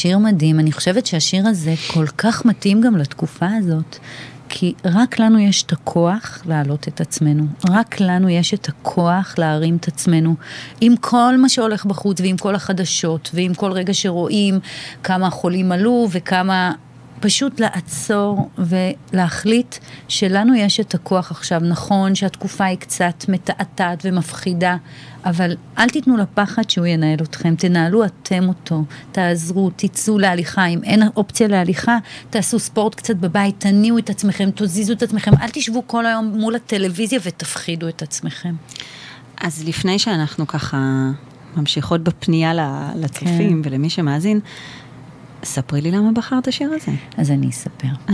D: שיר מדהים. אני חושבת שהשיר הזה כל כך מתאים גם לתקופה הזאת, כי רק לנו יש את הכוח להעלות את עצמנו. רק לנו יש את הכוח להרים את עצמנו. עם כל מה שהולך בחוץ, ועם כל החדשות, ועם כל רגע שרואים כמה החולים עלו, וכמה... פשוט לעצור ולהחליט שלנו יש את הכוח עכשיו. נכון שהתקופה היא קצת מתעתעת ומפחידה, אבל אל תיתנו לפחד שהוא ינהל אתכם, תנהלו אתם אותו, תעזרו, תצאו להליכה, אם אין אופציה להליכה, תעשו ספורט קצת בבית, תניעו את עצמכם, תזיזו את עצמכם, אל תשבו כל היום מול הטלוויזיה ותפחידו את עצמכם.
C: אז לפני שאנחנו ככה ממשיכות בפנייה לצופים
D: כן.
C: ולמי שמאזין, ספרי לי למה בחרת השיר הזה.
D: אז אני אספר.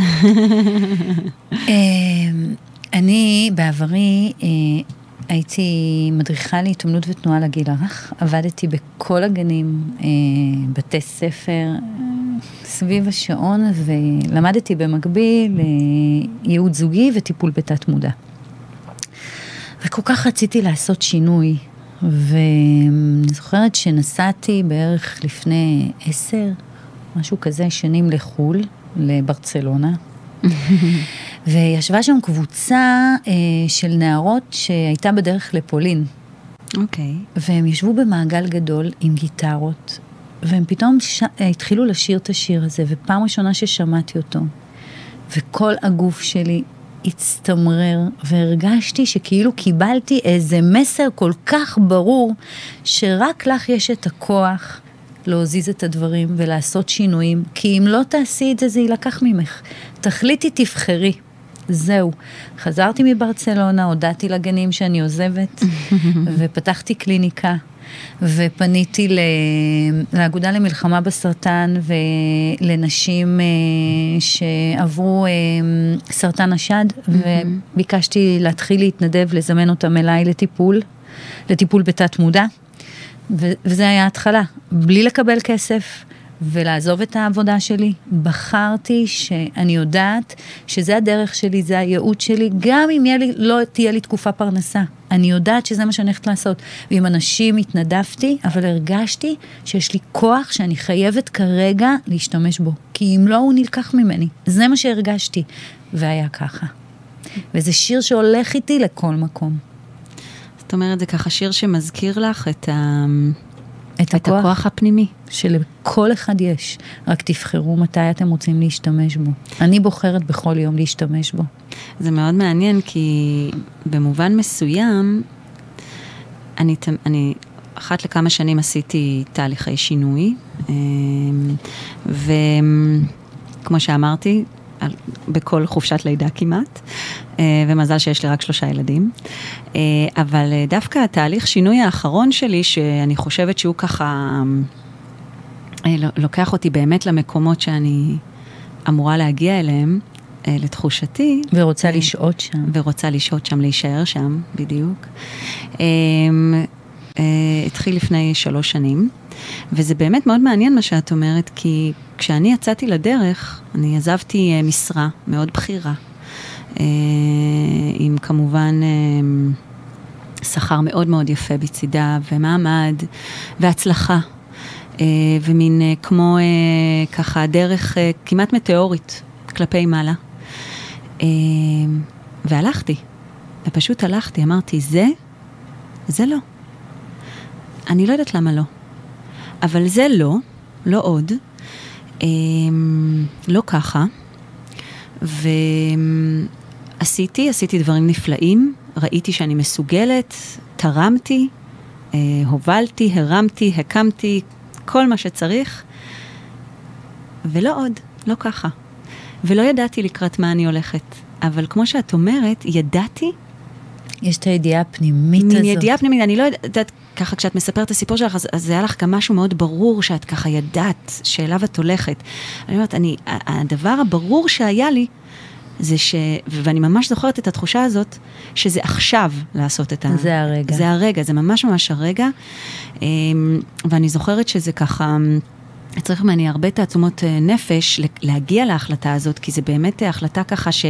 D: אמ, אני בעברי אה, הייתי מדריכה להתעמלות ותנועה לגיל הרך, עבדתי בכל הגנים, אה, בתי ספר, אה, סביב השעון, ולמדתי במקביל ייעוד זוגי וטיפול בתת מודע. וכל כך רציתי לעשות שינוי, ואני זוכרת שנסעתי בערך לפני עשר, משהו כזה, שנים לחו"ל, לברצלונה. וישבה שם קבוצה אה, של נערות שהייתה בדרך לפולין,
C: אוקיי.
D: והם ישבו במעגל גדול עם גיטרות, והם פתאום ש... אה, התחילו לשיר את השיר הזה, ופעם ראשונה ששמעתי אותו, וכל הגוף שלי הצטמרר, והרגשתי שכאילו קיבלתי איזה מסר כל כך ברור, שרק לך יש את הכוח להזיז את הדברים ולעשות שינויים, כי אם לא תעשי את זה, זה יילקח ממך. תחליטי, תבחרי. זהו. חזרתי מברצלונה, הודעתי לגנים שאני עוזבת, ופתחתי קליניקה, ופניתי לאגודה למלחמה בסרטן ולנשים אה, שעברו אה, סרטן השד, וביקשתי להתחיל להתנדב, לזמן אותם אליי לטיפול, לטיפול בתת מודע. וזה היה ההתחלה, בלי לקבל כסף. ולעזוב את העבודה שלי, בחרתי שאני יודעת שזה הדרך שלי, זה הייעוד שלי, גם אם לי, לא תהיה לי תקופה פרנסה. אני יודעת שזה מה שאני הולכת לעשות. ועם אנשים התנדבתי, אבל הרגשתי שיש לי כוח שאני חייבת כרגע להשתמש בו. כי אם לא, הוא נלקח ממני. זה מה שהרגשתי. והיה ככה. וזה שיר שהולך איתי לכל מקום.
C: זאת אומרת, זה ככה שיר שמזכיר לך את, ה...
D: את,
C: את
D: הכוח,
C: הכוח הפנימי.
D: שלכל אחד יש, רק תבחרו מתי אתם רוצים להשתמש בו. אני בוחרת בכל יום להשתמש בו.
C: זה מאוד מעניין, כי במובן מסוים, אני, אני אחת לכמה שנים עשיתי תהליכי שינוי, אמ, וכמו שאמרתי, בכל חופשת לידה כמעט, אה, ומזל שיש לי רק שלושה ילדים. אה, אבל אה, דווקא התהליך שינוי האחרון שלי, שאני חושבת שהוא ככה לוקח אותי באמת למקומות שאני אמורה להגיע אליהם, לתחושתי,
D: ורוצה לשהות שם.
C: ורוצה לשהות שם, להישאר שם, בדיוק. התחיל לפני שלוש שנים, וזה באמת מאוד מעניין מה שאת אומרת, כי כשאני יצאתי לדרך, אני עזבתי אה, משרה מאוד בכירה, אה, עם כמובן אה, שכר מאוד מאוד יפה בצידה, ומעמד, והצלחה. ומין כמו ככה דרך כמעט מטאורית כלפי מעלה. והלכתי, ופשוט הלכתי, אמרתי, זה, זה לא. אני לא יודעת למה לא. אבל זה לא, לא עוד, אה, לא ככה. ועשיתי, עשיתי דברים נפלאים, ראיתי שאני מסוגלת, תרמתי, אה, הובלתי, הרמתי, הקמתי, כל מה שצריך, ולא עוד, לא ככה. ולא ידעתי לקראת מה אני הולכת. אבל כמו שאת אומרת, ידעתי,
D: יש את הידיעה הפנימית
C: מין
D: הזאת.
C: ידיעה פנימית, אני לא יודעת, ככה כשאת מספרת את הסיפור שלך, אז, אז זה היה לך גם משהו מאוד ברור שאת ככה ידעת שאליו את הולכת. אני אומרת, אני, הדבר הברור שהיה לי, זה ש... ואני ממש זוכרת את התחושה הזאת, שזה עכשיו לעשות את ה...
D: זה הרגע.
C: זה הרגע, זה ממש ממש הרגע. אמ, ואני זוכרת שזה ככה... צריך ממני הרבה תעצומות אה, נפש להגיע להחלטה הזאת, כי זה באמת אה, החלטה ככה ש,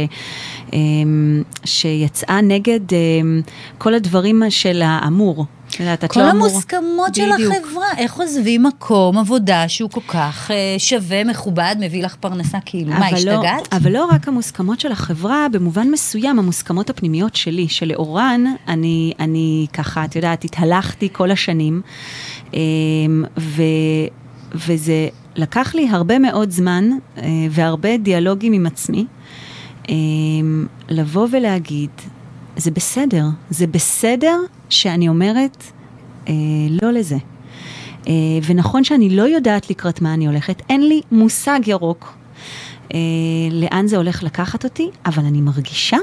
C: אמ, שיצאה נגד אמ, כל הדברים של האמור. את
D: כל
C: לא
D: המוסכמות של
C: בדיוק.
D: החברה, איך עוזבים מקום עבודה שהוא כל כך אה, שווה, מכובד, מביא לך פרנסה, כאילו, מה,
C: לא,
D: השתגעת?
C: אבל לא רק המוסכמות של החברה, במובן מסוים, המוסכמות הפנימיות שלי, שלאורן אני, אני ככה, את יודעת, התהלכתי כל השנים, אמ, ו, וזה לקח לי הרבה מאוד זמן אה, והרבה דיאלוגים עם עצמי, אמ, לבוא ולהגיד, זה בסדר, זה בסדר שאני אומרת אה, לא לזה. אה, ונכון שאני לא יודעת לקראת מה אני הולכת, אין לי מושג ירוק אה, לאן זה הולך לקחת אותי, אבל אני מרגישה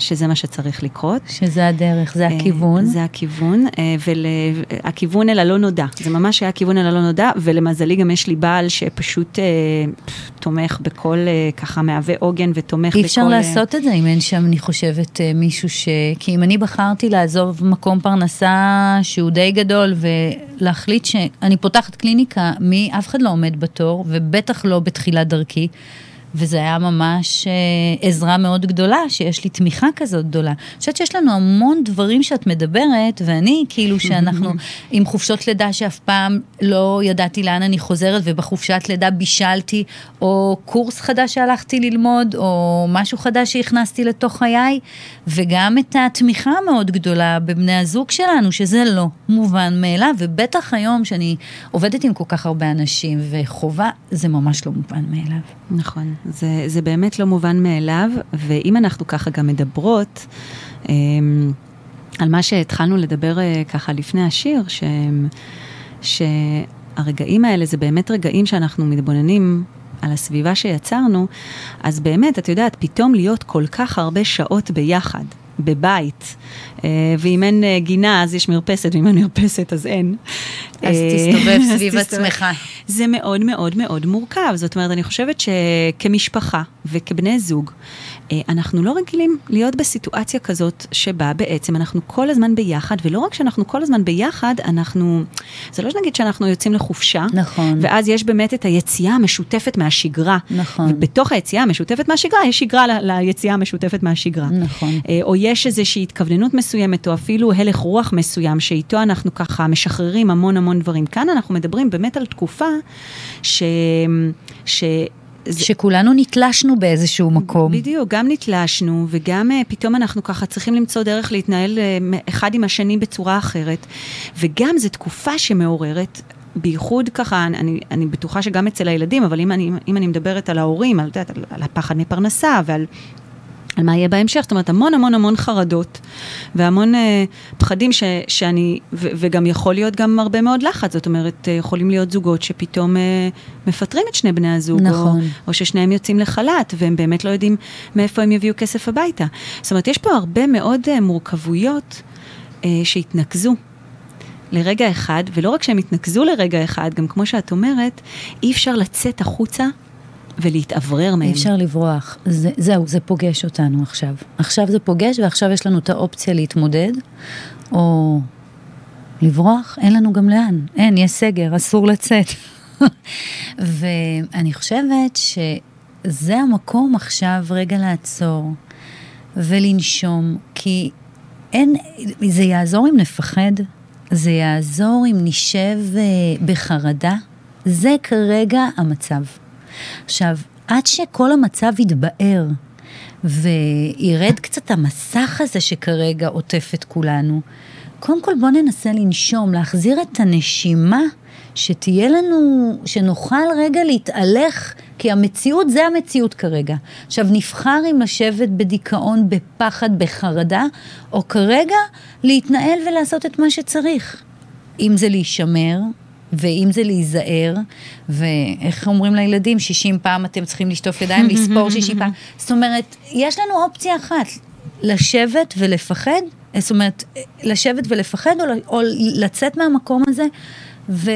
C: שזה מה שצריך לקרות.
D: שזה הדרך, זה
C: אה,
D: הכיוון.
C: זה הכיוון, אה, והכיוון אל הלא נודע. זה ממש היה כיוון אל הלא נודע, ולמזלי גם יש לי בעל שפשוט אה, תומך בכל, ככה מהווה עוגן ותומך
D: אי
C: בכל...
D: אפשר
C: אה,
D: לעשות את זה אם אין שם, אני חושבת, מישהו ש... כי אם אני בחרתי לעזוב מקום פרנסה שהוא די גדול ולהחליט שאני פותחת קליניקה, מי, אף אחד לא עומד בתור, ובטח לא בתחילת דרכי. וזה היה ממש אה, עזרה מאוד גדולה, שיש לי תמיכה כזאת גדולה. אני חושבת שיש לנו המון דברים שאת מדברת, ואני, כאילו שאנחנו עם חופשות לידה שאף פעם לא ידעתי לאן אני חוזרת, ובחופשת לידה בישלתי, או קורס חדש שהלכתי ללמוד, או משהו חדש שהכנסתי לתוך חיי, וגם את התמיכה המאוד גדולה בבני הזוג שלנו, שזה לא מובן מאליו, ובטח היום שאני עובדת עם כל כך הרבה אנשים, וחובה, זה ממש לא מובן מאליו.
C: נכון, זה, זה באמת לא מובן מאליו, ואם אנחנו ככה גם מדברות אמ, על מה שהתחלנו לדבר אה, ככה לפני השיר, ש, שהרגעים האלה זה באמת רגעים שאנחנו מתבוננים על הסביבה שיצרנו, אז באמת, את יודעת, פתאום להיות כל כך הרבה שעות ביחד. בבית, אה, ואם אין אה, גינה אז יש מרפסת, ואם אין מרפסת אז אין.
D: אז
C: אה,
D: תסתובב סביב. עצמך.
C: זה מאוד מאוד מאוד מורכב. זאת אומרת, אני חושבת שכמשפחה וכבני זוג, אנחנו לא רגילים להיות בסיטואציה כזאת שבה בעצם אנחנו כל הזמן ביחד, ולא רק שאנחנו כל הזמן ביחד, אנחנו, זה לא שנגיד שאנחנו יוצאים לחופשה,
D: נכון.
C: ואז יש באמת את היציאה המשותפת מהשגרה.
D: נכון.
C: ובתוך היציאה המשותפת מהשגרה, יש שגרה ל- ליציאה המשותפת מהשגרה.
D: נכון.
C: אה, או יש איזושהי התכווננות מסוימת, או אפילו הלך רוח מסוים, שאיתו אנחנו ככה משחררים המון המון דברים. כאן אנחנו מדברים באמת על תקופה ש... ש... זה-
D: שכולנו נתלשנו באיזשהו מקום.
C: בדיוק, גם נתלשנו, וגם uh, פתאום אנחנו ככה צריכים למצוא דרך להתנהל uh, אחד עם השני בצורה אחרת. וגם זו תקופה שמעוררת, בייחוד ככה, אני, אני בטוחה שגם אצל הילדים, אבל אם אני, אם אני מדברת על ההורים, על, על, על הפחד מפרנסה ועל... על מה יהיה בהמשך, זאת אומרת, המון המון המון חרדות, והמון אה, פחדים ש, שאני, ו, וגם יכול להיות גם הרבה מאוד לחץ, זאת אומרת, אה, יכולים להיות זוגות שפתאום אה, מפטרים את שני בני הזוג,
D: נכון.
C: או, או ששניהם יוצאים לחל"ת, והם באמת לא יודעים מאיפה הם יביאו כסף הביתה. זאת אומרת, יש פה הרבה מאוד אה, מורכבויות אה, שהתנקזו. לרגע אחד, ולא רק שהם התנקזו לרגע אחד, גם כמו שאת אומרת, אי אפשר לצאת החוצה ולהתאוורר מהם.
D: אי אפשר לברוח. זה, זהו, זה פוגש אותנו עכשיו. עכשיו זה פוגש, ועכשיו יש לנו את האופציה להתמודד, או לברוח, אין לנו גם לאן. אין, יש סגר, אסור לצאת. ואני חושבת שזה המקום עכשיו רגע לעצור ולנשום, כי אין, זה יעזור אם נפחד, זה יעזור אם נשב אה, בחרדה. זה כרגע המצב. עכשיו, עד שכל המצב יתבהר וירד קצת המסך הזה שכרגע עוטף את כולנו, קודם כל בואו ננסה לנשום, להחזיר את הנשימה, שתהיה לנו, שנוכל רגע להתהלך, כי המציאות זה המציאות כרגע. עכשיו, נבחר אם לשבת בדיכאון, בפחד, בחרדה, או כרגע להתנהל ולעשות את מה שצריך. אם זה להישמר, ואם זה להיזהר, ואיך אומרים לילדים, 60 פעם אתם צריכים לשטוף ידיים, לספור 60 פעם. זאת אומרת, יש לנו אופציה אחת, לשבת ולפחד, זאת אומרת, לשבת ולפחד, או, או לצאת מהמקום הזה ו,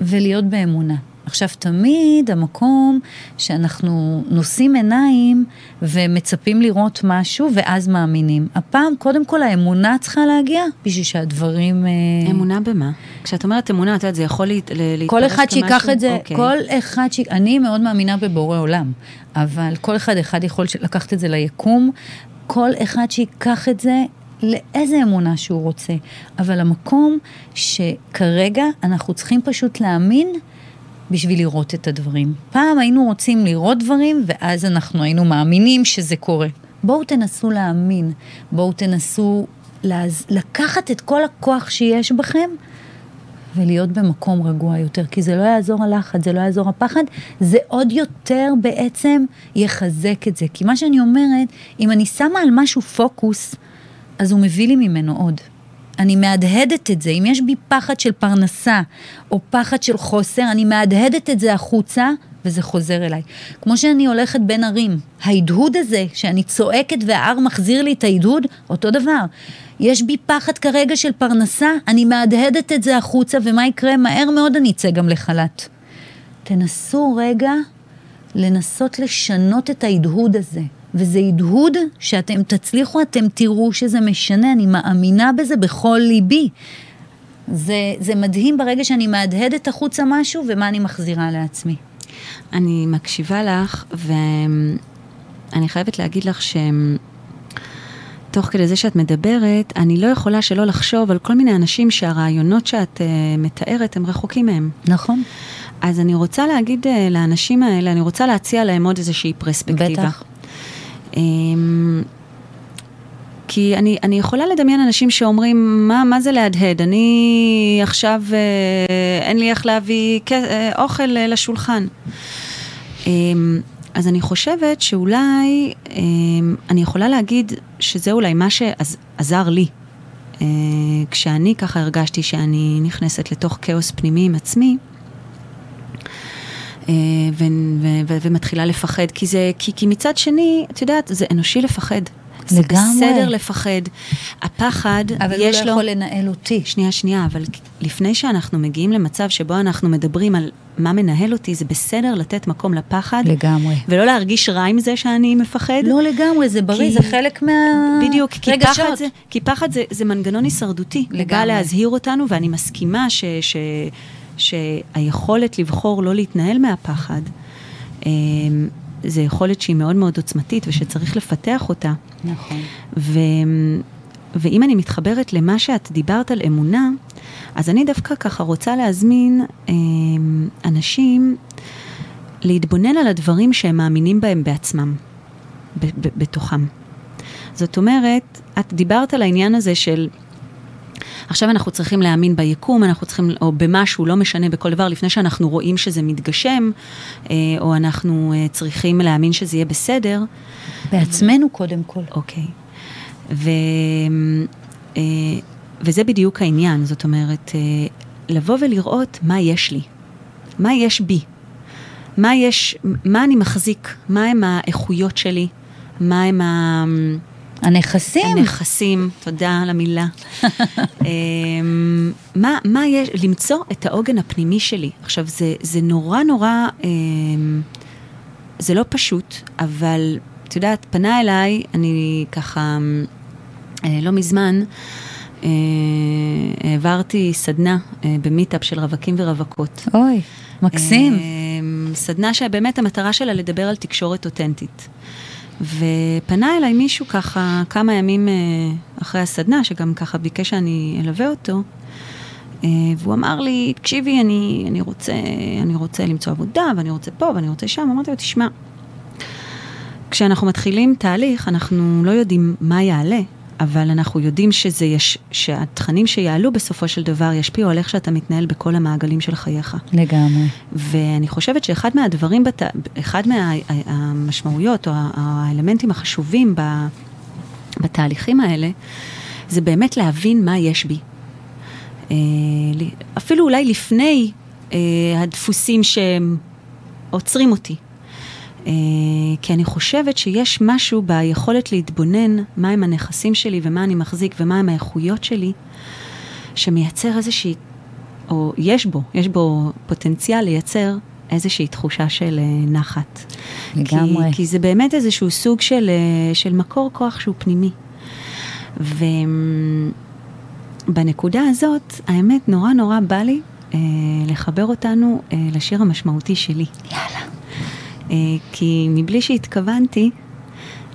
D: ולהיות באמונה. עכשיו, תמיד המקום שאנחנו נושאים עיניים ומצפים לראות משהו, ואז מאמינים. הפעם, קודם כל, האמונה צריכה להגיע בשביל שהדברים... אה,
C: אמונה במה? כשאת אומרת אמונה, את יודעת, זה יכול להת- להתפרש
D: כל אחד
C: כמשהו-
D: שיקח את זה,
C: אוקיי.
D: כל אחד ש... אני מאוד מאמינה בבורא עולם, אבל כל אחד אחד יכול לקחת את זה ליקום, כל אחד שיקח את זה לאיזה אמונה שהוא רוצה. אבל המקום שכרגע אנחנו צריכים פשוט להאמין בשביל לראות את הדברים. פעם היינו רוצים לראות דברים, ואז אנחנו היינו מאמינים שזה קורה. בואו תנסו להאמין, בואו תנסו להז... לקחת את כל הכוח שיש בכם ולהיות במקום רגוע יותר, כי זה לא יעזור הלחץ, זה לא יעזור הפחד, זה עוד יותר בעצם יחזק את זה. כי מה שאני אומרת, אם אני שמה על משהו פוקוס, אז הוא מביא לי ממנו עוד. אני מהדהדת את זה, אם יש בי פחד של פרנסה או פחד של חוסר, אני מהדהדת את זה החוצה וזה חוזר אליי. כמו שאני הולכת בין ערים, ההדהוד הזה, שאני צועקת וההר מחזיר לי את ההדהוד, אותו דבר. יש בי פחד כרגע של פרנסה, אני מהדהדת את זה החוצה, ומה יקרה? מהר מאוד אני אצא גם לחל"ת. תנסו רגע לנסות לשנות את ההדהוד הזה. וזה הדהוד שאתם תצליחו, אתם תראו שזה משנה, אני מאמינה בזה בכל ליבי. זה, זה מדהים ברגע שאני מהדהדת החוצה משהו ומה אני מחזירה לעצמי.
C: אני מקשיבה לך, ואני חייבת להגיד לך שתוך כדי זה שאת מדברת, אני לא יכולה שלא לחשוב על כל מיני אנשים שהרעיונות שאת uh, מתארת הם רחוקים מהם.
D: נכון?
C: אז אני רוצה להגיד uh, לאנשים האלה, אני רוצה להציע להם עוד איזושהי פרספקטיבה.
D: בטח.
C: אמ, כי אני, אני יכולה לדמיין אנשים שאומרים, מה, מה זה להדהד? אני עכשיו, אה, אין לי איך להביא כ- אה, אוכל אה, לשולחן. אמ, אז אני חושבת שאולי, אמ, אני יכולה להגיד שזה אולי מה שעזר לי. אה, כשאני ככה הרגשתי שאני נכנסת לתוך כאוס פנימי עם עצמי, אה, ומתחילה לפחד, כי זה, כי, כי מצד שני, את יודעת, זה אנושי לפחד. זה
D: לגמרי.
C: בסדר לפחד. הפחד,
D: אבל הוא
C: יש
D: לא
C: לו...
D: יכול לנהל אותי.
C: שנייה, שנייה, אבל לפני שאנחנו מגיעים למצב שבו אנחנו מדברים על מה מנהל אותי, זה בסדר לתת מקום לפחד.
D: לגמרי.
C: ולא להרגיש רע עם זה שאני מפחד.
D: לא לגמרי, זה בריא,
C: כי-
D: זה חלק מה...
C: בדיוק, כי
D: רגשות.
C: פחד, זה, כי פחד זה, זה מנגנון הישרדותי. הוא בא
D: לגמרי.
C: להזהיר אותנו, ואני מסכימה ש, ש, שהיכולת לבחור לא להתנהל מהפחד, אה, זה יכולת שהיא מאוד מאוד עוצמתית ושצריך לפתח אותה.
D: נכון.
C: ו, ואם אני מתחברת למה שאת דיברת על אמונה, אז אני דווקא ככה רוצה להזמין אה, אנשים להתבונן על הדברים שהם מאמינים בהם בעצמם, ב- ב- בתוכם. זאת אומרת, את דיברת על העניין הזה של עכשיו אנחנו צריכים להאמין ביקום, אנחנו צריכים, או במשהו, לא משנה, בכל דבר, לפני שאנחנו רואים שזה מתגשם, אה, או אנחנו אה, צריכים להאמין שזה יהיה בסדר.
D: בעצמנו קודם כל.
C: אוקיי. ו, אה, וזה בדיוק העניין, זאת אומרת, לבוא ולראות מה יש לי, מה יש בי, מה יש, מה אני מחזיק, מה הם האיכויות שלי, מה הם ה...
D: הנכסים.
C: הנכסים, תודה על המילה. אמ, מה, מה יש, למצוא את העוגן הפנימי שלי. עכשיו, זה, זה נורא נורא, אמ, זה לא פשוט, אבל את יודעת, פנה אליי, אני ככה, אה, לא מזמן, אה, העברתי סדנה אה, במיטאפ של רווקים ורווקות.
D: אוי, מקסים.
C: אמ, סדנה שבאמת המטרה שלה לדבר על תקשורת אותנטית. ופנה אליי מישהו ככה כמה ימים אה, אחרי הסדנה, שגם ככה ביקש שאני אלווה אותו, אה, והוא אמר לי, תקשיבי, אני, אני, רוצה, אני רוצה למצוא עבודה, ואני רוצה פה, ואני רוצה שם. אמרתי לו, תשמע, כשאנחנו מתחילים תהליך, אנחנו לא יודעים מה יעלה, אבל אנחנו יודעים שזה יש, שהתכנים שיעלו בסופו של דבר ישפיעו על איך שאתה מתנהל בכל המעגלים של חייך.
D: לגמרי.
C: ואני חושבת שאחד מהדברים, בת... אחד מהמשמעויות או האלמנטים החשובים ב... בתהליכים האלה, זה באמת להבין מה יש בי. אה, אפילו אולי לפני אה, הדפוסים שעוצרים אותי. אה, כי אני חושבת שיש משהו ביכולת להתבונן מהם הנכסים שלי ומה אני מחזיק ומהם האיכויות שלי, שמייצר איזושהי, או יש בו, יש בו פוטנציאל לייצר איזושהי תחושה של אה, נחת.
D: לגמרי.
C: כי, כי זה באמת איזשהו סוג של, אה, של מקור כוח שהוא פנימי. ובנקודה הזאת, האמת, נורא נורא בא לי אה, לחבר אותנו אה, לשיר המשמעותי שלי.
D: יאללה.
C: אה, כי מבלי שהתכוונתי,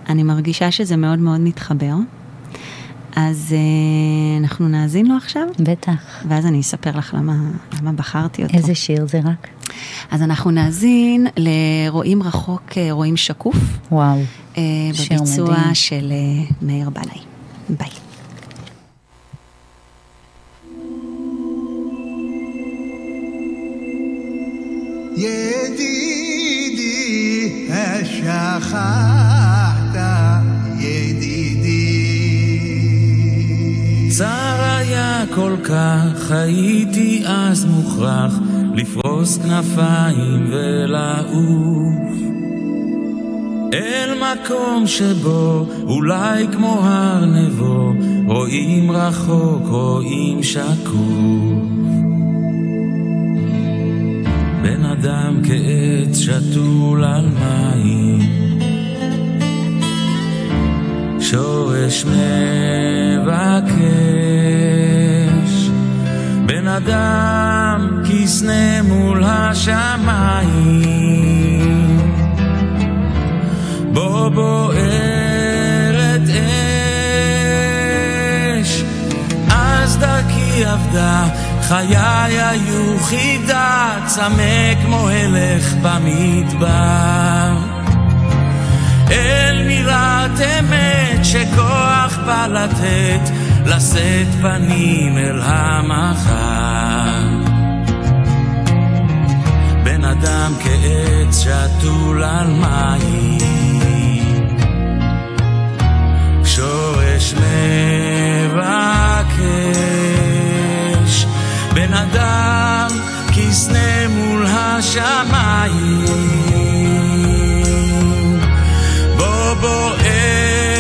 C: אני מרגישה שזה מאוד מאוד מתחבר. אז אה, אנחנו נאזין לו עכשיו,
D: בטח.
C: ואז אני אספר לך למה, למה בחרתי אותו.
D: איזה שיר זה רק?
C: אז אנחנו נאזין לרואים רחוק, אה, רואים שקוף,
D: וואו.
C: אה, בביצוע
D: מדהים.
C: של אה, מאיר בנאי. ביי.
A: ידידי, השכחת, ידידי.
E: צר היה כל כך, הייתי אז מוכרח לפרוס כנפיים ולעוף אל מקום שבו אולי כמו הר נבו רואים רחוק, רואים שקוף בן אדם כעץ שתול על מים. שורש מבקש. בן אדם כסנה מול השמיים. בו בוערת אש. אז דרכי עבדה חיי היו חידה צמא כמו הלך במדבר אל מירת אמת שכוח בא לתת, לשאת פנים אל המחר. בן אדם כעץ שתול על מים, שורש מבקש, בן אדם כסנה מול השמיים. בו בוערת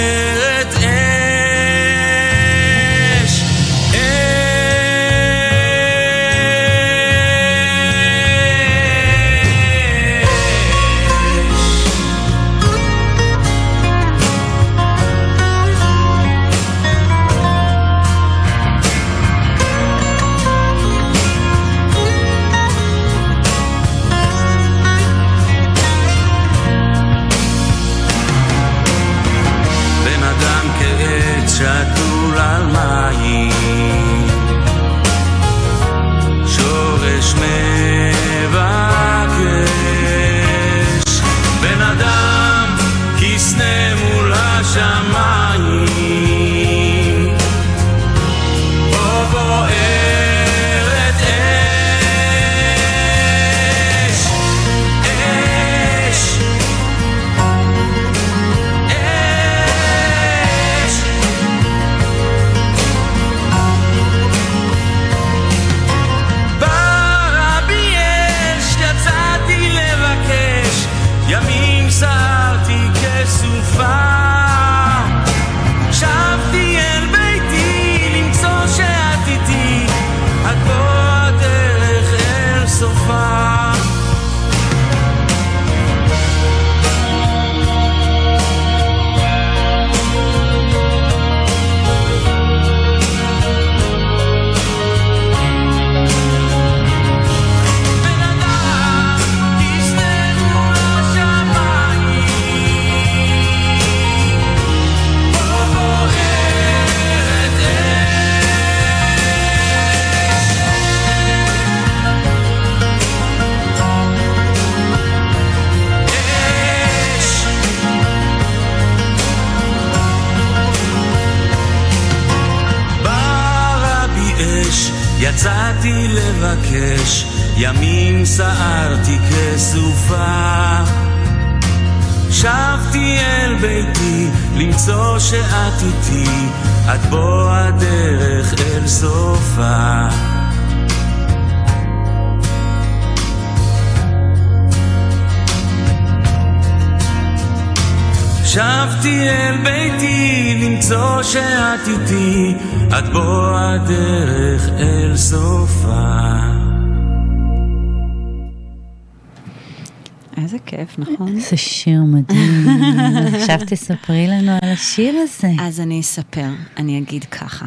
D: תספרי לנו על השיר הזה.
C: אז אני אספר, אני אגיד ככה.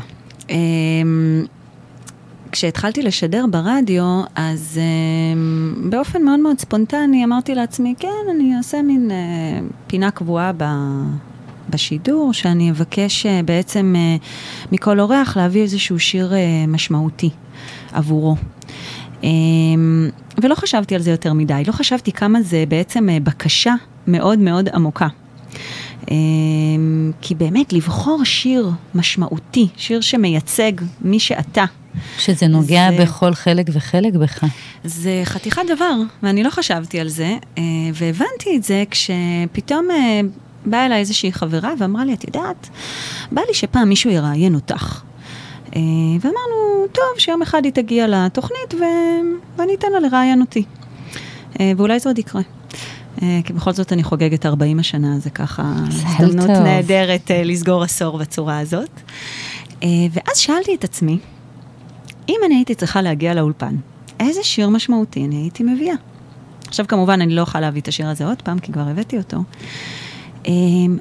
C: אמ, כשהתחלתי לשדר ברדיו, אז אמ, באופן מאוד מאוד ספונטני אמרתי לעצמי, כן, אני אעשה מין אה, פינה קבועה ב... בשידור, שאני אבקש אה, בעצם אה, מכל אורח להביא איזשהו שיר אה, משמעותי עבורו. אמ, ולא חשבתי על זה יותר מדי, לא חשבתי כמה זה בעצם אה, בקשה מאוד מאוד עמוקה. אמ, כי באמת, לבחור שיר משמעותי, שיר שמייצג מי שאתה,
D: שזה נוגע
C: זה-
D: בכל חלק וחלק בך.
C: זה חתיכת דבר, ואני לא חשבתי על זה, אה, והבנתי את זה כשפתאום אה, באה אליי איזושהי חברה ואמרה לי, את יודעת, בא לי שפעם מישהו יראיין אותך. אה, ואמרנו, טוב, שיום אחד היא תגיע לתוכנית ו... ואני אתן לה לראיין אותי. ואולי זה עוד יקרה. אה, כי בכל זאת אני חוגגת 40 השנה, זה ככה הזדמנות. נהדרת אה, לסגור עשור בצורה הזאת. אה, ואז שאלתי את עצמי, אם אני הייתי צריכה להגיע לאולפן, איזה שיר משמעותי אני הייתי מביאה? עכשיו כמובן אני לא אוכל להביא את השיר הזה עוד פעם, כי כבר הבאתי אותו.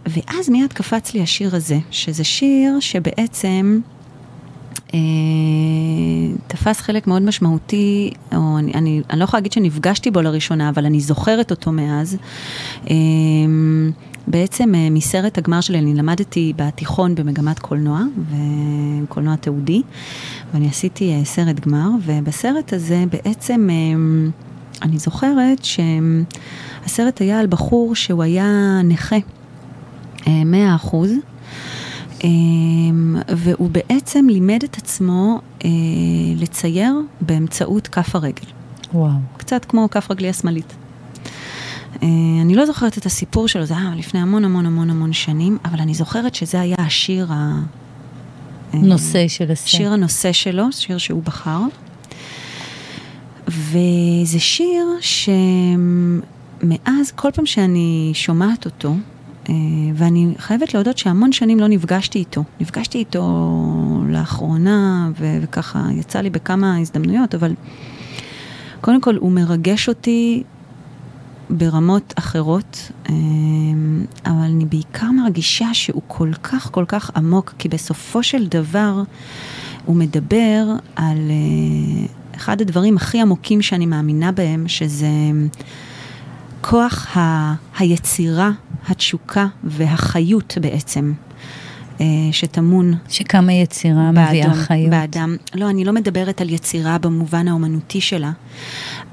C: ואז מיד קפץ לי השיר הזה, שזה שיר שבעצם תפס חלק מאוד משמעותי, או אני, אני, אני לא יכולה להגיד שנפגשתי בו לראשונה, אבל אני זוכרת אותו מאז. אמ, בעצם אה, מסרט הגמר שלי, אני למדתי בתיכון במגמת קולנוע, וקולנוע תיעודי, ואני עשיתי אה, סרט גמר, ובסרט הזה בעצם אני זוכרת שהסרט היה על בחור שהוא היה נכה, אה, 100 אחוז. אמ, והוא בעצם לימד את עצמו אה, לצייר באמצעות כף הרגל.
D: וואו.
C: קצת כמו כף רגלי השמאלית. אה, אני לא זוכרת את הסיפור שלו, זה היה לפני המון המון המון המון שנים, אבל אני זוכרת שזה היה השיר ה... אה,
D: נושא של הסרט.
C: שיר הנושא שלו, שיר שהוא בחר. וזה שיר שמאז, כל פעם שאני שומעת אותו, ואני חייבת להודות שהמון שנים לא נפגשתי איתו. נפגשתי איתו לאחרונה, ו- וככה יצא לי בכמה הזדמנויות, אבל קודם כל הוא מרגש אותי ברמות אחרות, אה, אבל אני בעיקר מרגישה שהוא כל כך כל כך עמוק, כי בסופו של דבר הוא מדבר על אה, אחד הדברים הכי עמוקים שאני מאמינה בהם, שזה כוח ה- היצירה, התשוקה והחיות בעצם, אה, שטמון
D: שכמה יצירה מביאה חיות.
C: באדם. לא, אני לא מדברת על יצירה במובן האומנותי שלה,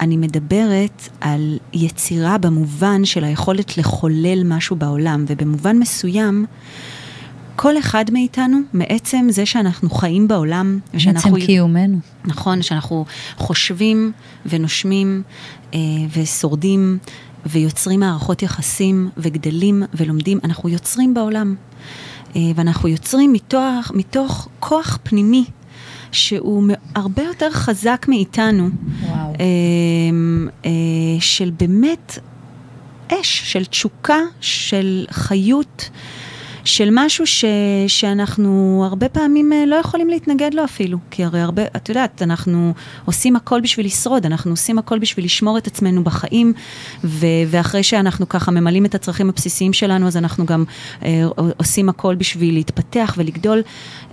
C: אני מדברת על יצירה במובן של היכולת לחולל משהו בעולם, ובמובן מסוים, כל אחד מאיתנו, מעצם זה שאנחנו חיים בעולם, ושאנחנו...
D: בעצם קיומנו.
C: נכון, שאנחנו חושבים ונושמים אה, ושורדים ויוצרים מערכות יחסים וגדלים ולומדים, אנחנו יוצרים בעולם. אה, ואנחנו יוצרים מתוך, מתוך כוח פנימי שהוא הרבה יותר חזק מאיתנו,
D: וואו.
C: אה, אה, של באמת אש, של תשוקה, של חיות, של משהו ש, שאנחנו הרבה פעמים אה, לא יכולים להתנגד לו אפילו. כי הרי הרבה, את יודעת, אנחנו עושים הכל בשביל לשרוד, אנחנו עושים הכל בשביל לשמור את עצמנו בחיים, ו, ואחרי שאנחנו ככה ממלאים את הצרכים הבסיסיים שלנו, אז אנחנו גם אה, עושים הכל בשביל להתפתח ולגדול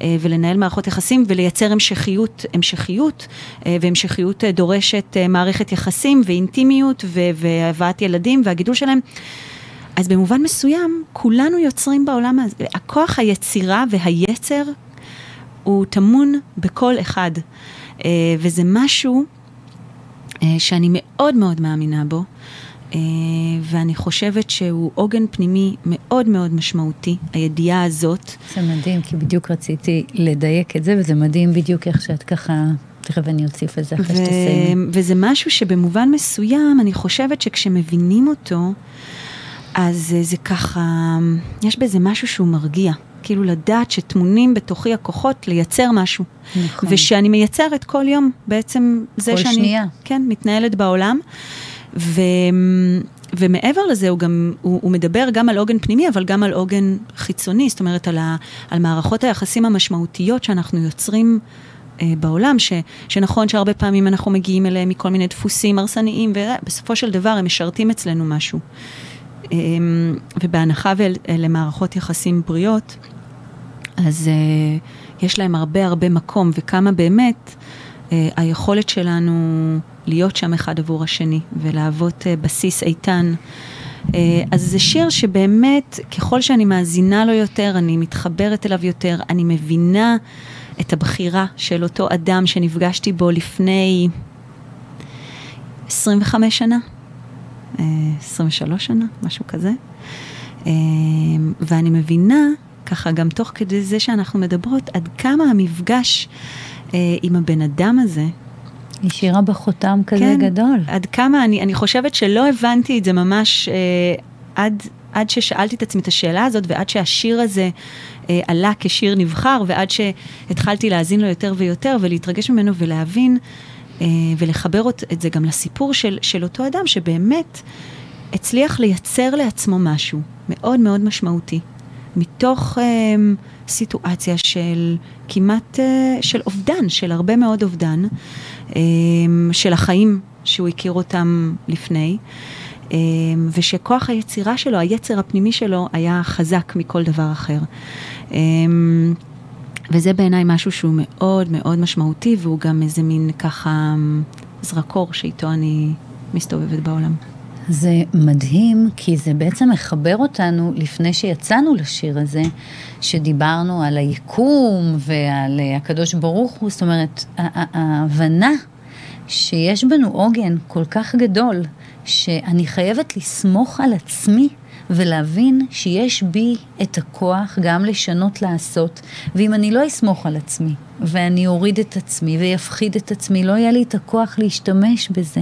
C: אה, ולנהל מערכות יחסים ולייצר המשכיות, המשכיות, אה, והמשכיות אה, דורשת אה, מערכת יחסים ואינטימיות והבאת ילדים והגידול שלהם. אז במובן מסוים, כולנו יוצרים בעולם הזה. הכוח היצירה והיצר הוא טמון בכל אחד. אה, וזה משהו אה, שאני מאוד מאוד מאמינה בו, אה, ואני חושבת שהוא עוגן פנימי מאוד מאוד משמעותי, הידיעה הזאת.
D: זה מדהים, כי בדיוק רציתי לדייק את זה, וזה מדהים בדיוק איך שאת ככה... תכף אני אוסיף את זה אחרי שתסיימי.
C: וזה משהו שבמובן מסוים, אני חושבת שכשמבינים אותו, אז אה, זה ככה, יש בזה משהו שהוא מרגיע. כאילו לדעת שטמונים בתוכי הכוחות לייצר משהו.
D: נכון.
C: ושאני מייצרת כל יום, בעצם זה
D: כל
C: שאני...
D: שנייה.
C: כן, מתנהלת בעולם. ו... ומעבר לזה, הוא גם, הוא, הוא מדבר גם על עוגן פנימי, אבל גם על עוגן חיצוני, זאת אומרת, על, ה, על מערכות היחסים המשמעותיות שאנחנו יוצרים אה, בעולם, ש, שנכון שהרבה פעמים אנחנו מגיעים אליהם מכל מיני דפוסים הרסניים, ובסופו של דבר הם משרתים אצלנו משהו. אה, ובהנחה ואלה מערכות יחסים בריאות, אז אה, יש להם הרבה הרבה מקום, וכמה באמת אה, היכולת שלנו להיות שם אחד עבור השני, ולהוות אה, בסיס איתן. אז זה שיר שבאמת, ככל שאני מאזינה לו יותר, אני מתחברת אליו יותר, אני מבינה את הבחירה של אותו אדם שנפגשתי בו לפני 25 שנה, 23 שנה, משהו כזה. אה, ואני מבינה, ככה גם תוך כדי זה שאנחנו מדברות, עד כמה המפגש אה, עם הבן אדם הזה,
D: היא שירה בחותם כזה
C: כן,
D: גדול.
C: עד כמה, אני, אני חושבת שלא הבנתי את זה ממש אה, עד, עד ששאלתי את עצמי את השאלה הזאת, ועד שהשיר הזה אה, עלה כשיר נבחר, ועד שהתחלתי להאזין לו יותר ויותר, ולהתרגש ממנו ולהבין, ולחבר אות- את זה גם לסיפור של, של אותו אדם, שבאמת הצליח לייצר לעצמו משהו מאוד מאוד משמעותי, מתוך אה, סיטואציה של כמעט, אה, של אובדן, של הרבה מאוד אובדן, אה, של החיים שהוא הכיר אותם לפני, אה, ושכוח היצירה שלו, היצר הפנימי שלו, היה חזק מכל דבר אחר. וזה בעיניי משהו שהוא מאוד מאוד משמעותי, והוא גם איזה מין ככה זרקור שאיתו אני מסתובבת בעולם.
D: זה מדהים, כי זה בעצם מחבר אותנו לפני שיצאנו לשיר הזה, שדיברנו על היקום ועל אה, הקדוש ברוך הוא, זאת אומרת, ההבנה שיש בנו עוגן כל כך גדול, שאני חייבת לסמוך על עצמי ולהבין שיש בי את הכוח גם לשנות לעשות, ואם אני לא אסמוך על עצמי, ואני אוריד את עצמי ויפחיד את עצמי, לא יהיה לי את הכוח להשתמש בזה.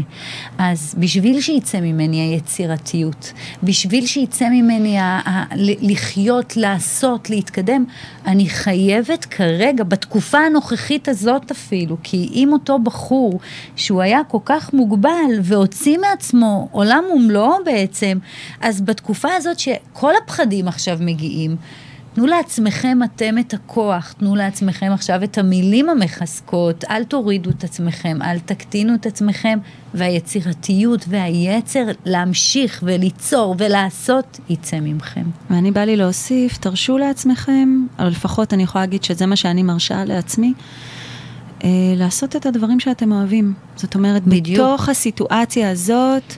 D: אז בשביל שיצא ממני היצירתיות, בשביל שיצא ממני ה- ה- לחיות, לעשות, להתקדם, אני חייבת כרגע, בתקופה הנוכחית הזאת אפילו, כי אם אותו בחור שהוא היה כל כך מוגבל והוציא מעצמו עולם ומלואו בעצם, אז בתקופה הזאת שכל הפחדים עכשיו מגיעים, תנו לעצמכם אתם את הכוח, תנו לעצמכם עכשיו את המילים המחזקות, אל תורידו את עצמכם, אל תקטינו את עצמכם, והיצירתיות והיצר להמשיך וליצור ולעשות יצא ממכם.
C: ואני בא לי להוסיף, תרשו לעצמכם, אבל לפחות אני יכולה להגיד שזה מה שאני מרשה לעצמי, אה, לעשות את הדברים שאתם אוהבים. זאת אומרת,
D: בדיוק.
C: בתוך הסיטואציה הזאת,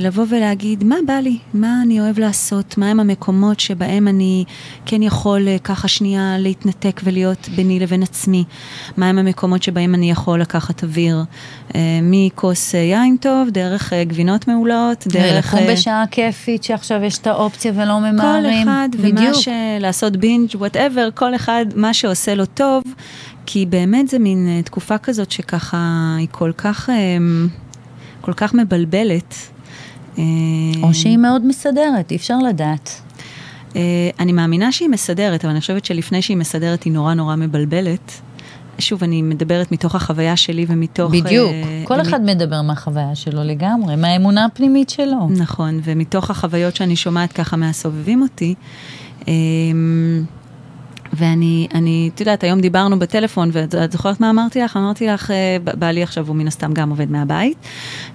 C: לבוא ולהגיד, מה בא לי? מה אני אוהב לעשות? מהם המקומות שבהם אני כן יכול אה, ככה שנייה להתנתק ולהיות ביני לבין עצמי? מהם המקומות שבהם אני יכול לקחת אוויר? אה, מכוס אה, יין טוב, דרך אה, גבינות מעולות, דרך...
D: לקום
C: אה,
D: בשעה כיפית שעכשיו יש את האופציה ולא
C: כל
D: ממהרים.
C: אחד, ומה
D: בדיוק.
C: ש... לעשות בינג', whatever, כל אחד, מה שעושה לו טוב, כי באמת זה מין אה, תקופה כזאת שככה היא כל כך, אה, כל כך מבלבלת. אה,
D: או שהיא מאוד מסדרת, אי אפשר לדעת.
C: אה, אני מאמינה שהיא מסדרת, אבל אני חושבת שלפני שהיא מסדרת היא נורא נורא מבלבלת. שוב, אני מדברת מתוך החוויה שלי ומתוך...
D: בדיוק.
C: אה,
D: כל
C: ומ-
D: אחד מדבר מהחוויה שלו לגמרי, מהאמונה הפנימית שלו.
C: נכון, ומתוך החוויות שאני שומעת ככה מהסובבים אותי, אמ, ואני, אני, את יודעת, היום דיברנו בטלפון, ואת את זוכרת מה אמרתי לך? אמרתי לך, אה, בעלי עכשיו הוא מן הסתם גם עובד מהבית,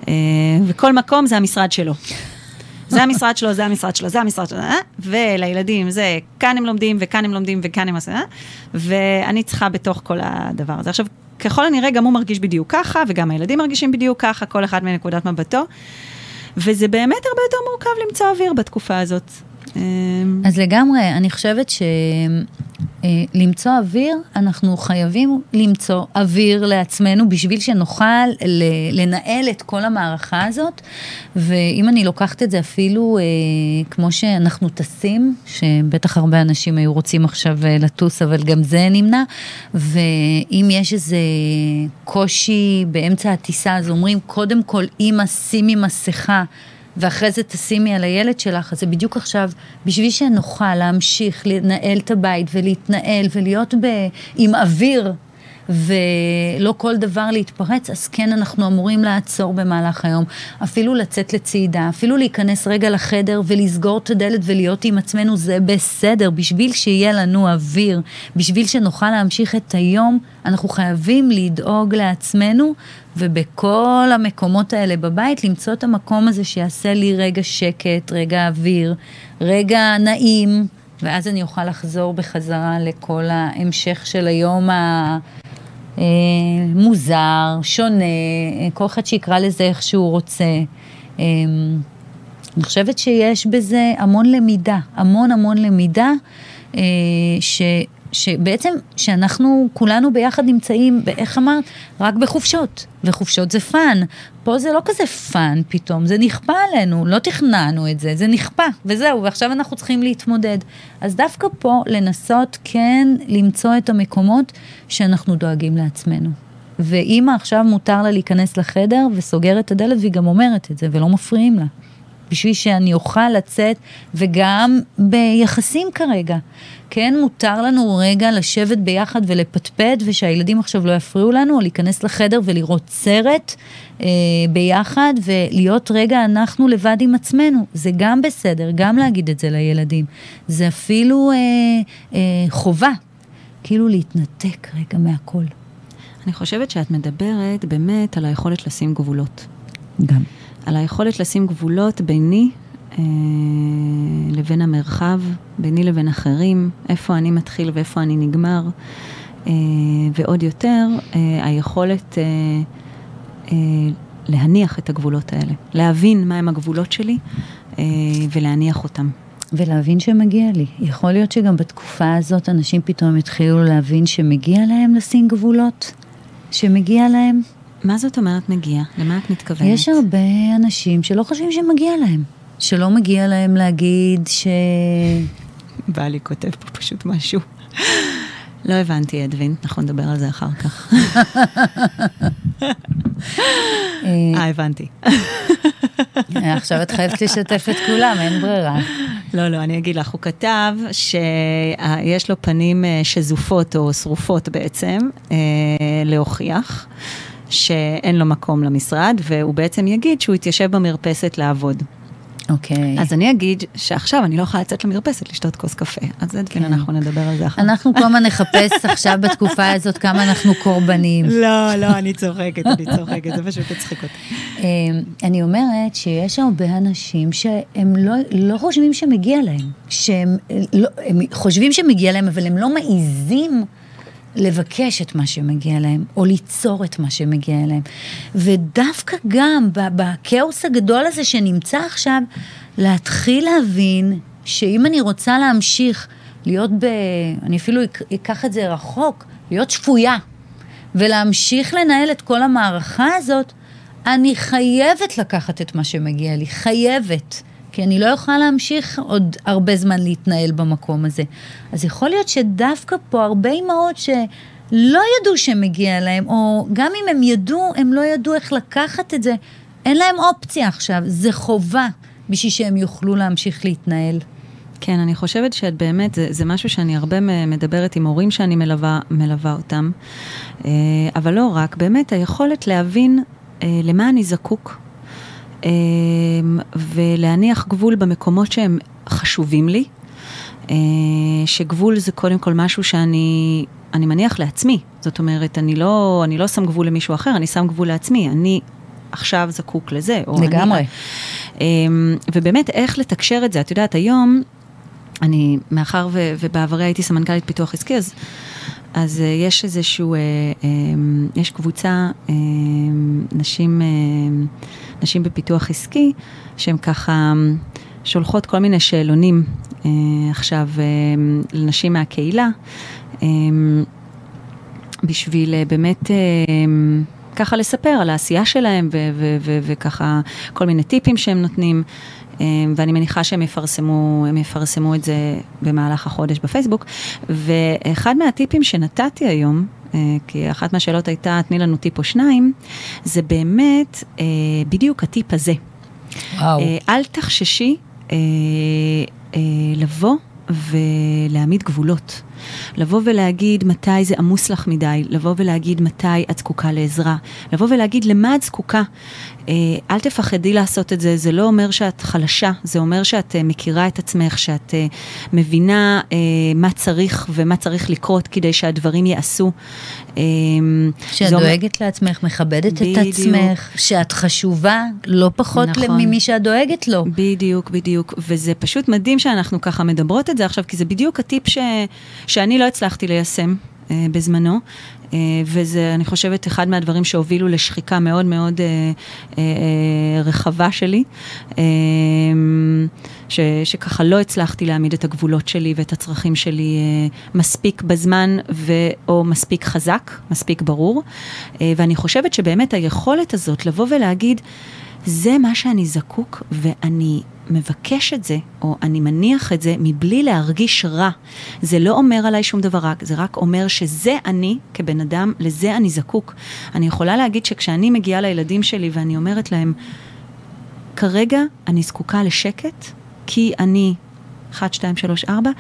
C: אה, וכל מקום זה המשרד שלו. זה המשרד שלו, זה המשרד שלו, זה המשרד שלו, אה? ולילדים זה, כאן הם לומדים, וכאן הם לומדים, וכאן הם עושים, אה? ואני צריכה בתוך כל הדבר הזה. עכשיו, ככל הנראה, גם הוא מרגיש בדיוק ככה, וגם הילדים מרגישים בדיוק ככה, כל אחד מנקודת מבטו. וזה באמת הרבה יותר מורכב למצוא אוויר בתקופה הזאת. אמ,
D: אז לגמרי, אני חושבת שלמצוא אוויר, אנחנו חייבים למצוא אוויר לעצמנו בשביל שנוכל לנהל את כל המערכה הזאת. ואם אני לוקחת את זה אפילו אה, כמו שאנחנו טסים, שבטח הרבה אנשים היו רוצים עכשיו אה, לטוס, אבל גם זה נמנע, ואם יש איזה קושי באמצע הטיסה, אז אומרים, קודם כל, אמא, שימי מסכה. ואחרי זה תשימי על הילד שלך, אז זה בדיוק עכשיו, בשביל שנוכל להמשיך לנהל את הבית ולהתנהל ולהיות ב, עם אוויר ולא כל דבר להתפרץ, אז כן אנחנו אמורים לעצור במהלך היום, אפילו לצאת לצעידה, אפילו להיכנס רגע לחדר ולסגור את הדלת ולהיות עם עצמנו, זה בסדר, בשביל שיהיה לנו אוויר, בשביל שנוכל להמשיך את היום, אנחנו חייבים לדאוג לעצמנו, ובכל המקומות האלה בבית, למצוא את המקום הזה שיעשה לי רגע שקט, רגע אוויר, רגע נעים, ואז אני אוכל לחזור בחזרה לכל ההמשך של היום ה... אה, מוזר, שונה, אה, כל אחד שיקרא לזה איך שהוא רוצה. אה, אני חושבת שיש בזה המון למידה, המון המון למידה, ש, שבעצם, שאנחנו כולנו ביחד נמצאים, איך אמרת? רק בחופשות, וחופשות זה fun. פה זה לא כזה fun פתאום, זה נכפה עלינו, לא תכננו את זה, זה נכפה, וזהו, ועכשיו אנחנו צריכים להתמודד. אז דווקא פה לנסות כן למצוא את המקומות שאנחנו דואגים לעצמנו. ואימא עכשיו מותר לה להיכנס לחדר וסוגרת את הדלת והיא גם אומרת את זה ולא מפריעים לה. בשביל שאני אוכל לצאת, וגם ביחסים כרגע. כן, מותר לנו רגע לשבת ביחד ולפטפט, ושהילדים עכשיו לא יפריעו לנו, או להיכנס לחדר ולראות סרט אה, ביחד, ולהיות רגע אנחנו לבד עם עצמנו. זה גם בסדר, גם להגיד את זה לילדים. זה אפילו אה, אה, חובה, כאילו להתנתק רגע מהכל.
C: אני חושבת שאת מדברת באמת על היכולת לשים גבולות.
D: גם.
C: על היכולת לשים גבולות ביני אה, לבין המרחב, ביני לבין אחרים, איפה אני מתחיל ואיפה אני נגמר, אה, ועוד יותר, אה, היכולת אה, אה, להניח את הגבולות האלה, להבין מהם הגבולות שלי אה, ולהניח אותם.
D: ולהבין שמגיע לי. יכול להיות שגם בתקופה הזאת אנשים פתאום התחילו להבין שמגיע להם לשים גבולות? שמגיע להם?
C: מה זאת אומרת מגיע? למה את מתכוונת?
D: יש הרבה אנשים שלא חושבים שמגיע להם. שלא מגיע להם להגיד ש...
C: בעלי כותב פה פשוט משהו. לא הבנתי, אדווין, אנחנו נדבר על זה אחר כך. אה, הבנתי.
D: עכשיו את חייבת לשתף את כולם, אין ברירה.
C: לא, לא, אני אגיד לך, הוא כתב שיש לו פנים אה, שזופות או שרופות בעצם, אה, להוכיח שאין לו מקום למשרד, והוא בעצם יגיד שהוא יתיישב במרפסת לעבוד.
D: אוקיי.
C: אז אני אגיד שעכשיו אני לא יכולה לצאת למרפסת לשתות כוס קפה. אז אדווין, אנחנו נדבר על זה אחר כך.
D: אנחנו כל הזמן נחפש עכשיו בתקופה הזאת כמה אנחנו קורבנים.
C: לא, לא, אני צוחקת, אני צוחקת, זה פשוט הצחיק אותי.
D: אה, אני אומרת שיש הרבה אנשים שהם לא, לא חושבים שמגיע להם, שהם לא, חושבים שמגיע להם, אבל הם לא מעיזים לבקש את מה שמגיע להם, או ליצור את מה שמגיע להם. ודווקא גם בכאוס הגדול הזה שנמצא עכשיו, להתחיל להבין שאם אני רוצה להמשיך להיות ב... אני אפילו אק- אקח את זה רחוק, להיות שפויה, ולהמשיך לנהל את כל המערכה הזאת, אני חייבת לקחת את מה שמגיע לי, חייבת. כי אני לא יכולה להמשיך עוד הרבה זמן להתנהל במקום הזה. אז יכול להיות שדווקא פה הרבה אימהות שלא ידעו שמגיע להם, או גם אם הם ידעו, הם לא ידעו איך לקחת את זה. אין להם אופציה עכשיו, זה חובה בשביל שהם יוכלו להמשיך להתנהל.
C: כן, אני חושבת שאת באמת, זה, זה משהו שאני הרבה מדברת עם הורים שאני מלווה, מלווה אותם, אה, אבל לא רק, באמת היכולת להבין אה, למה אני זקוק, ולהניח גבול במקומות שהם חשובים לי, אה, שגבול זה קודם כל משהו שאני... אני מניח לעצמי, זאת אומרת, אני לא, אני לא שם גבול למישהו אחר, אני שם גבול לעצמי, אני עכשיו זקוק לזה.
D: לגמרי.
C: אני, אמ, ובאמת, איך לתקשר את זה? את יודעת, היום, אני, מאחר ו, ובעברי הייתי סמנכ"לית פיתוח עסקי, אז, אז אה, יש איזשהו, אה, אה, יש קבוצה, אה, נשים, אה, נשים בפיתוח עסקי, שהן ככה שולחות כל מיני שאלונים אה, עכשיו אה, לנשים מהקהילה. אה, בשביל אה, באמת אה, ככה לספר על העשייה שלהם וככה כל מיני טיפים שהם נותנים. אה, ואני מניחה שהם יפרסמו, הם יפרסמו את זה במהלך החודש בפייסבוק. ואחד מהטיפים שנתתי היום, אה, כי אחת מהשאלות הייתה, תני לנו טיפ או שניים, זה באמת אה, בדיוק הטיפ הזה.
D: וואו.
C: אה, אל תחששי לבוא ולהעמיד גבולות. לבוא ולהגיד מתי זה עמוס לך מדי, לבוא ולהגיד מתי את זקוקה לעזרה, לבוא ולהגיד למה את זקוקה. אה, אל תפחדי לעשות את זה, זה לא אומר שאת חלשה, זה אומר שאת אה, מכירה את עצמך, שאת אה, מבינה מה צריך ומה צריך לקרות כדי שהדברים ייעשו.
D: שאת
C: זה אומר-
D: דואגת לעצמך, מכבדת את
C: בדיוק.
D: עצמך, שאת חשובה לא פחות
C: נכון.
D: ממי שאת דואגת לו.
C: בדיוק, בדיוק. וזה פשוט מדהים שאנחנו ככה מדברות את זה עכשיו, כי זה בדיוק הטיפ ש... שאני לא הצלחתי ליישם אה, בזמנו. אה, וזה, אני חושבת, אחד מהדברים שהובילו לשחיקה מאוד מאוד אה, אה, אה, רחבה שלי, אה, ש, שככה לא הצלחתי להעמיד את הגבולות שלי ואת הצרכים שלי אה, מספיק בזמן ו, או מספיק חזק, מספיק ברור. אה, ואני חושבת שבאמת היכולת הזאת לבוא ולהגיד, זה מה שאני זקוק ואני מבקש את זה, או אני מניח את זה מבלי להרגיש רע. זה לא אומר עליי שום דבר רק, זה רק אומר שזה אני כבן אדם, לזה אני זקוק. אני יכולה להגיד שכשאני מגיעה לילדים שלי ואני אומרת להם, כרגע אני זקוקה לשקט, כי אני 1, 2, 3, 4,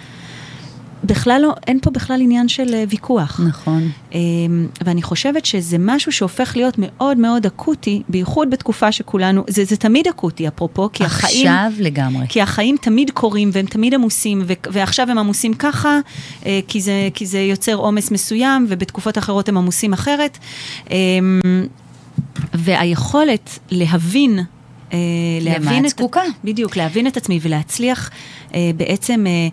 C: בכלל לא, אין פה בכלל עניין של אה, ויכוח.
D: נכון.
C: אמ, ואני חושבת שזה משהו שהופך להיות מאוד מאוד אקוטי, בייחוד בתקופה שכולנו, זה, זה תמיד אקוטי אפרופו, כי החיים...
D: עכשיו לגמרי.
C: כי החיים תמיד קורים והם תמיד עמוסים, ו- ועכשיו הם עמוסים ככה, אה, כי זה, כי זה יוצר עומס מסוים, ובתקופות אחרות הם עמוסים אחרת. אמ, והיכולת להבין, אה, להבין
D: את
C: את...
D: זקוקה.
C: בדיוק, להבין את עצמי ולהצליח אה, בעצם... אה,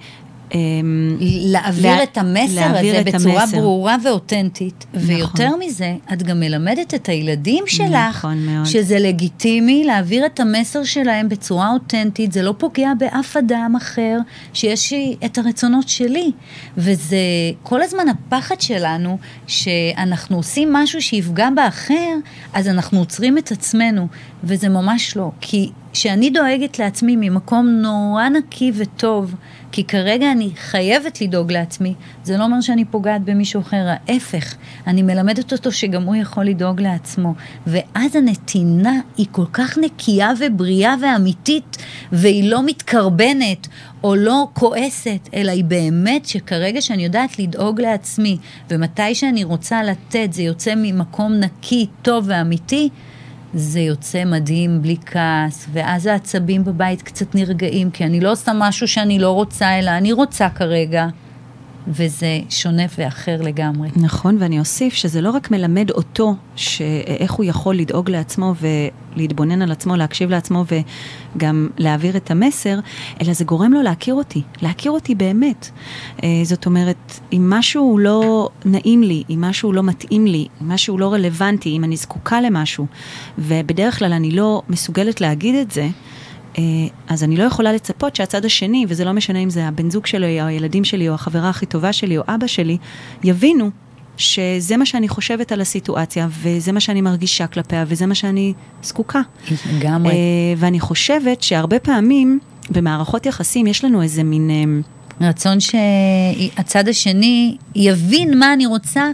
D: להעביר
C: לה-
D: את המסר
C: להעביר
D: הזה
C: את
D: בצורה
C: המסר.
D: ברורה ואותנטית.
C: נכון.
D: ויותר מזה, את גם מלמדת את הילדים שלך,
C: נכון מאוד.
D: שזה לגיטימי להעביר את המסר שלהם בצורה אותנטית, זה לא פוגע באף אדם אחר, שיש לי את הרצונות שלי. וזה כל הזמן הפחד שלנו, שאנחנו עושים משהו שיפגע באחר, אז אנחנו עוצרים את עצמנו, וזה ממש לא. כי כשאני דואגת לעצמי ממקום נורא נקי וטוב, כי כרגע אני חייבת לדאוג לעצמי, זה לא אומר שאני פוגעת במישהו אחר, ההפך, אני מלמדת אותו שגם הוא יכול לדאוג לעצמו. ואז הנתינה היא כל כך נקייה ובריאה ואמיתית, והיא לא מתקרבנת או לא כועסת, אלא היא באמת שכרגע שאני יודעת לדאוג לעצמי, ומתי שאני רוצה לתת זה יוצא ממקום נקי, טוב ואמיתי, זה יוצא מדהים בלי כעס, ואז העצבים בבית קצת נרגעים, כי אני לא עושה משהו שאני לא רוצה, אלא אני רוצה כרגע. וזה שונה ואחר לגמרי.
C: נכון, ואני אוסיף שזה לא רק מלמד אותו ש- איך הוא יכול לדאוג לעצמו ולהתבונן על עצמו, להקשיב לעצמו וגם להעביר את המסר, אלא זה גורם לו להכיר אותי, להכיר אותי באמת. אה, זאת אומרת, אם משהו לא נעים לי, אם משהו לא מתאים לי, אם משהו לא רלוונטי, אם אני זקוקה למשהו, ובדרך כלל אני לא מסוגלת להגיד את זה, אז אני לא יכולה לצפות שהצד השני, וזה לא משנה אם זה הבן זוג שלי, או הילדים שלי, או החברה הכי טובה שלי, או אבא שלי, יבינו שזה מה שאני חושבת על הסיטואציה, וזה מה שאני מרגישה כלפיה, וזה מה שאני זקוקה.
D: לגמרי.
C: אה, ואני חושבת שהרבה פעמים במערכות יחסים יש לנו איזה מין... אה,
D: רצון שהצד השני יבין מה אני רוצה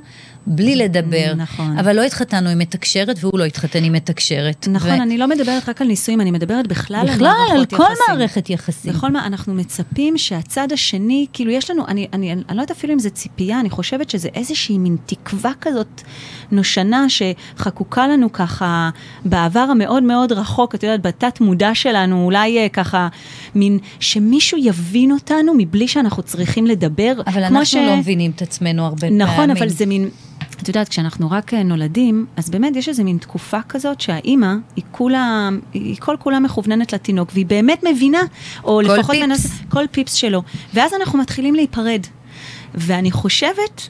D: בלי לדבר.
C: נכון.
D: אבל לא התחתנו עם מתקשרת והוא לא התחתן עם מתקשרת.
C: נכון,
D: ו-
C: אני לא מדברת רק על נישואים, אני מדברת בכלל על
D: בכלל,
C: מערכות
D: על כל
C: יחסים.
D: מערכת יחסים.
C: בכל מה, אנחנו מצפים שהצד השני, כאילו יש לנו, אני, אני, אני, אני לא יודעת אפילו אם זה ציפייה, אני חושבת שזה איזושהי מין תקווה כזאת נושנה שחקוקה לנו ככה בעבר המאוד מאוד רחוק, את יודעת, בתת מודע שלנו, אולי אה, ככה, מין, שמישהו יבין אותנו מבלי שאנחנו צריכים לדבר.
D: אבל אנחנו
C: ש...
D: לא מבינים את עצמנו הרבה פעמים.
C: נכון, אבל זה מין, את יודעת, כשאנחנו רק אה, נולדים, אז באמת יש איזה מין תקופה כזאת שהאימא, היא כולה, היא כל כולה מכווננת לתינוק, והיא באמת מבינה, או
D: כל
C: לפחות
D: פיפס.
C: מנסה, כל פיפס שלו. ואז אנחנו מתחילים להיפרד. ואני חושבת,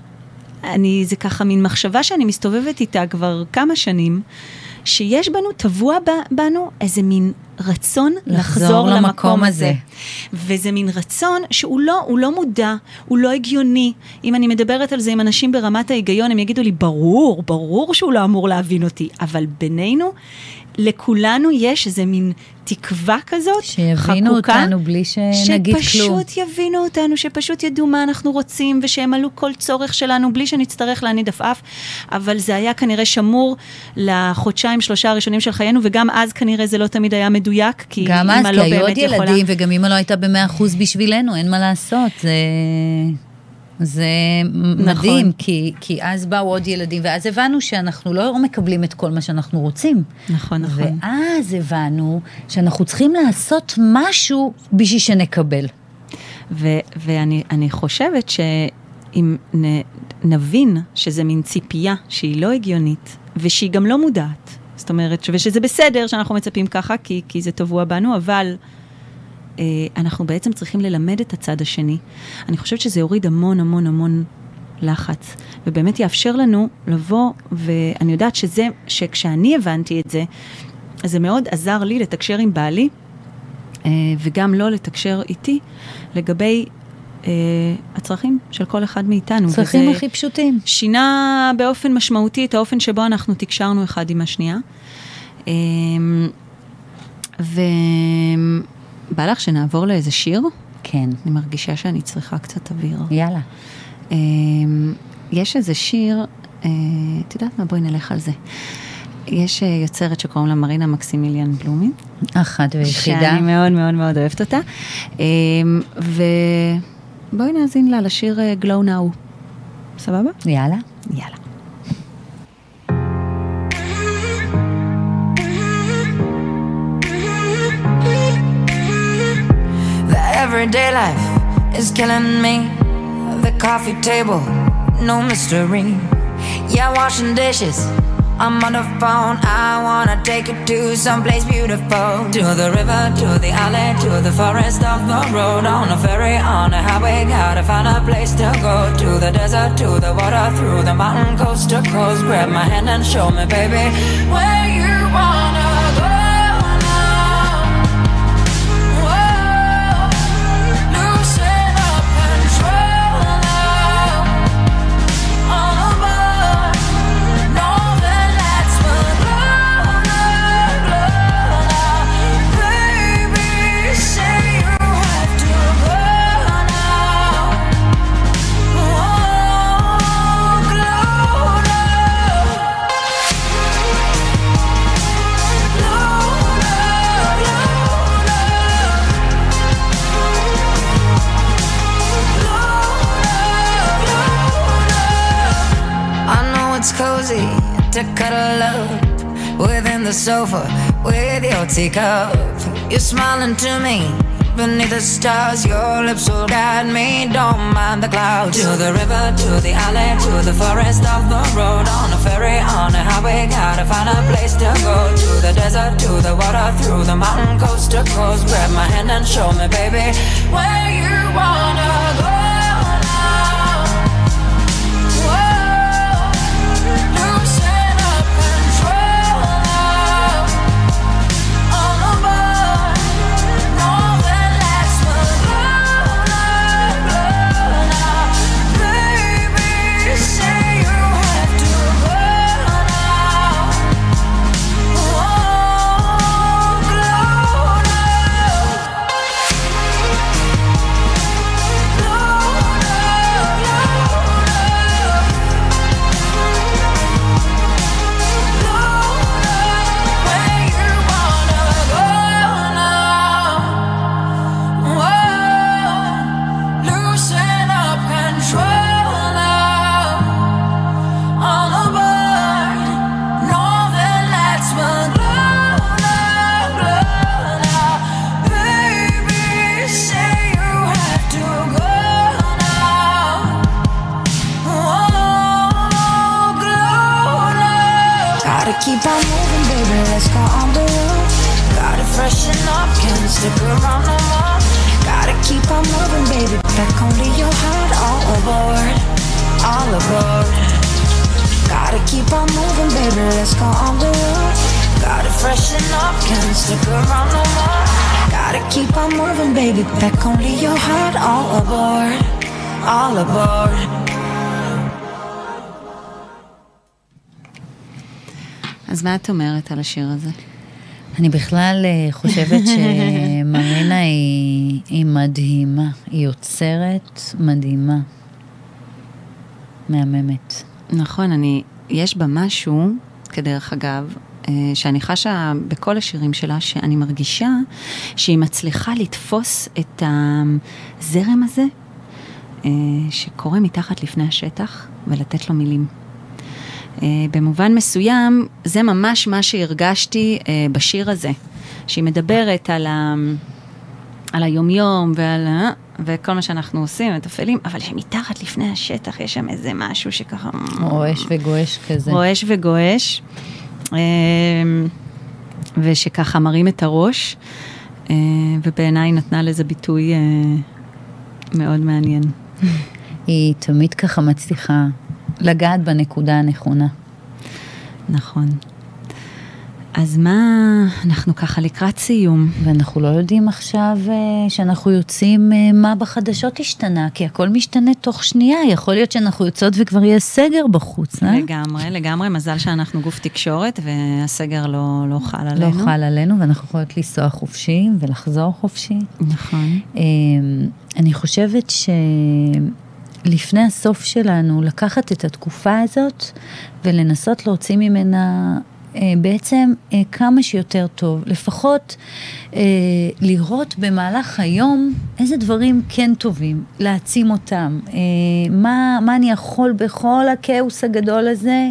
C: אני, זה ככה מין מחשבה שאני מסתובבת איתה כבר כמה שנים, שיש בנו, טבוע בנו איזה מין רצון
D: לחזור
C: לחזור
D: למקום
C: למקום
D: הזה.
C: הזה. וזה מין רצון שהוא לא, הוא לא מודע, הוא לא הגיוני. אם אני מדברת על זה עם אנשים ברמת ההיגיון, הם יגידו לי, ברור, ברור שהוא לא אמור להבין אותי. אבל בינינו, לכולנו יש איזה מין תקווה כזאת,
D: שיבינו
C: חקוקה,
D: אותנו בלי שנגיד כלום.
C: שפשוט יבינו אותנו, שפשוט ידעו מה אנחנו רוצים, ושימלאו כל צורך שלנו בלי שנצטרך להניד עפעף. אבל זה היה כנראה שמור לחודשיים, שלושה הראשונים של חיינו, וגם אז כנראה זה לא תמיד היה מדויק, כי
D: גם
C: אימא
D: אז,
C: לא
D: כי היו עוד
C: באמת יכולה...
D: ילדים, וגם אמא לא הייתה במאה אחוז בשבילנו, אין מה לעשות. זה... זה מדהים,
C: נכון.
D: כי, כי אז באו עוד ילדים, ואז הבנו שאנחנו לא מקבלים את כל מה שאנחנו רוצים.
C: נכון, נכון.
D: ואז הבנו שאנחנו צריכים לעשות משהו בשביל שנקבל.
C: ו- ואני אני חושבת שאם נ, נבין שזה מין ציפייה שהיא לא הגיונית, ושהיא גם לא מודעת, זאת אומרת, ושזה בסדר שאנחנו מצפים ככה, כי, כי זה טבוע בנו, אבל אנחנו בעצם צריכים ללמד את הצד השני. אני חושבת שזה יוריד המון המון המון לחץ, ובאמת יאפשר לנו לבוא, ואני יודעת שזה, שכשאני הבנתי את זה, אז זה מאוד עזר לי לתקשר עם בעלי, אה, וגם לא לתקשר איתי לגבי אה, הצרכים של כל אחד מאיתנו.
D: צרכים
C: וזה
D: הכי פשוטים.
C: שינה באופן משמעותי את האופן שבו אנחנו תקשרנו אחד עם השנייה. אה, ובא לך שנעבור לאיזה שיר?
D: כן,
C: אני מרגישה שאני צריכה קצת אוויר.
D: יאללה.
C: אה, יש איזה שיר, אה, את יודעת מה? בואי נלך על זה. יש אה, יוצרת שקוראים לה מרינה מקסימיליאן בלומין.
D: אחת ויחידה.
C: שאני מאוד מאוד מאוד אוהבת אותה. אמ, ובואי נאזין לה לשיר אה, Glow Now. סבבה?
D: יאללה.
C: יאללה.
F: Everyday life is killing me. The coffee table, no mystery. Yeah, washing dishes. I'm on the phone. I wanna take it to someplace beautiful. To the river, to the alley, to the forest off the road. On a ferry, on a highway, gotta find a place to go. To the desert, to the water, through the mountain, coast to coast. Grab my hand and show me, baby, where you wanna the sofa with your teacup. You're smiling to me beneath the stars. Your lips will guide me, don't mind the clouds. To the river, to the alley, to the forest, off the road. On a ferry, on a highway, gotta find a place to go. To the desert, to the water, through the mountain, coast to coast. Grab my hand and show me, baby, where you wanna keep on moving, baby. Back onto your heart, all aboard, all aboard.
C: אז מה את אומרת על השיר הזה?
D: אני בכלל אה, חושבת שמרינה היא, היא מדהימה, היא יוצרת מדהימה, מהממת.
C: נכון, אני, יש בה משהו, כדרך אגב, שאני חשה בכל השירים שלה, שאני מרגישה שהיא מצליחה לתפוס את הזרם הזה אה, שקורה מתחת לפני השטח ולתת לו מילים. אה, במובן מסוים, זה ממש מה שהרגשתי אה, בשיר הזה, שהיא מדברת על, ה, על היומיום ועל ה... וכל מה שאנחנו עושים, מתפעלים, אבל שמתחת לפני השטח יש שם איזה משהו שככה...
D: רועש וגועש כזה.
C: רועש וגועש, אה, ושככה מרים את הראש, אה, ובעיניי נתנה לזה ביטוי אה, מאוד מעניין.
D: היא תמיד ככה מצליחה לגעת בנקודה הנכונה.
C: נכון. אז מה, אנחנו ככה לקראת סיום.
D: ואנחנו לא יודעים עכשיו אה, שאנחנו יוצאים, אה, מה בחדשות השתנה, כי הכל משתנה תוך שנייה, יכול להיות שאנחנו יוצאות וכבר יהיה סגר בחוץ, אה?
C: לגמרי, לגמרי, מזל שאנחנו גוף תקשורת והסגר לא, לא חל עלינו.
D: לא חל עלינו, ואנחנו יכולות לנסוע חופשי ולחזור חופשי.
C: נכון.
D: אה, אני חושבת שלפני הסוף שלנו, לקחת את התקופה הזאת ולנסות להוציא ממנה בעצם אה, כמה שיותר טוב. לפחות אה, לראות במהלך היום איזה דברים כן טובים, להעצים אותם. אה, מה, מה אני יכול בכל הכאוס הגדול הזה?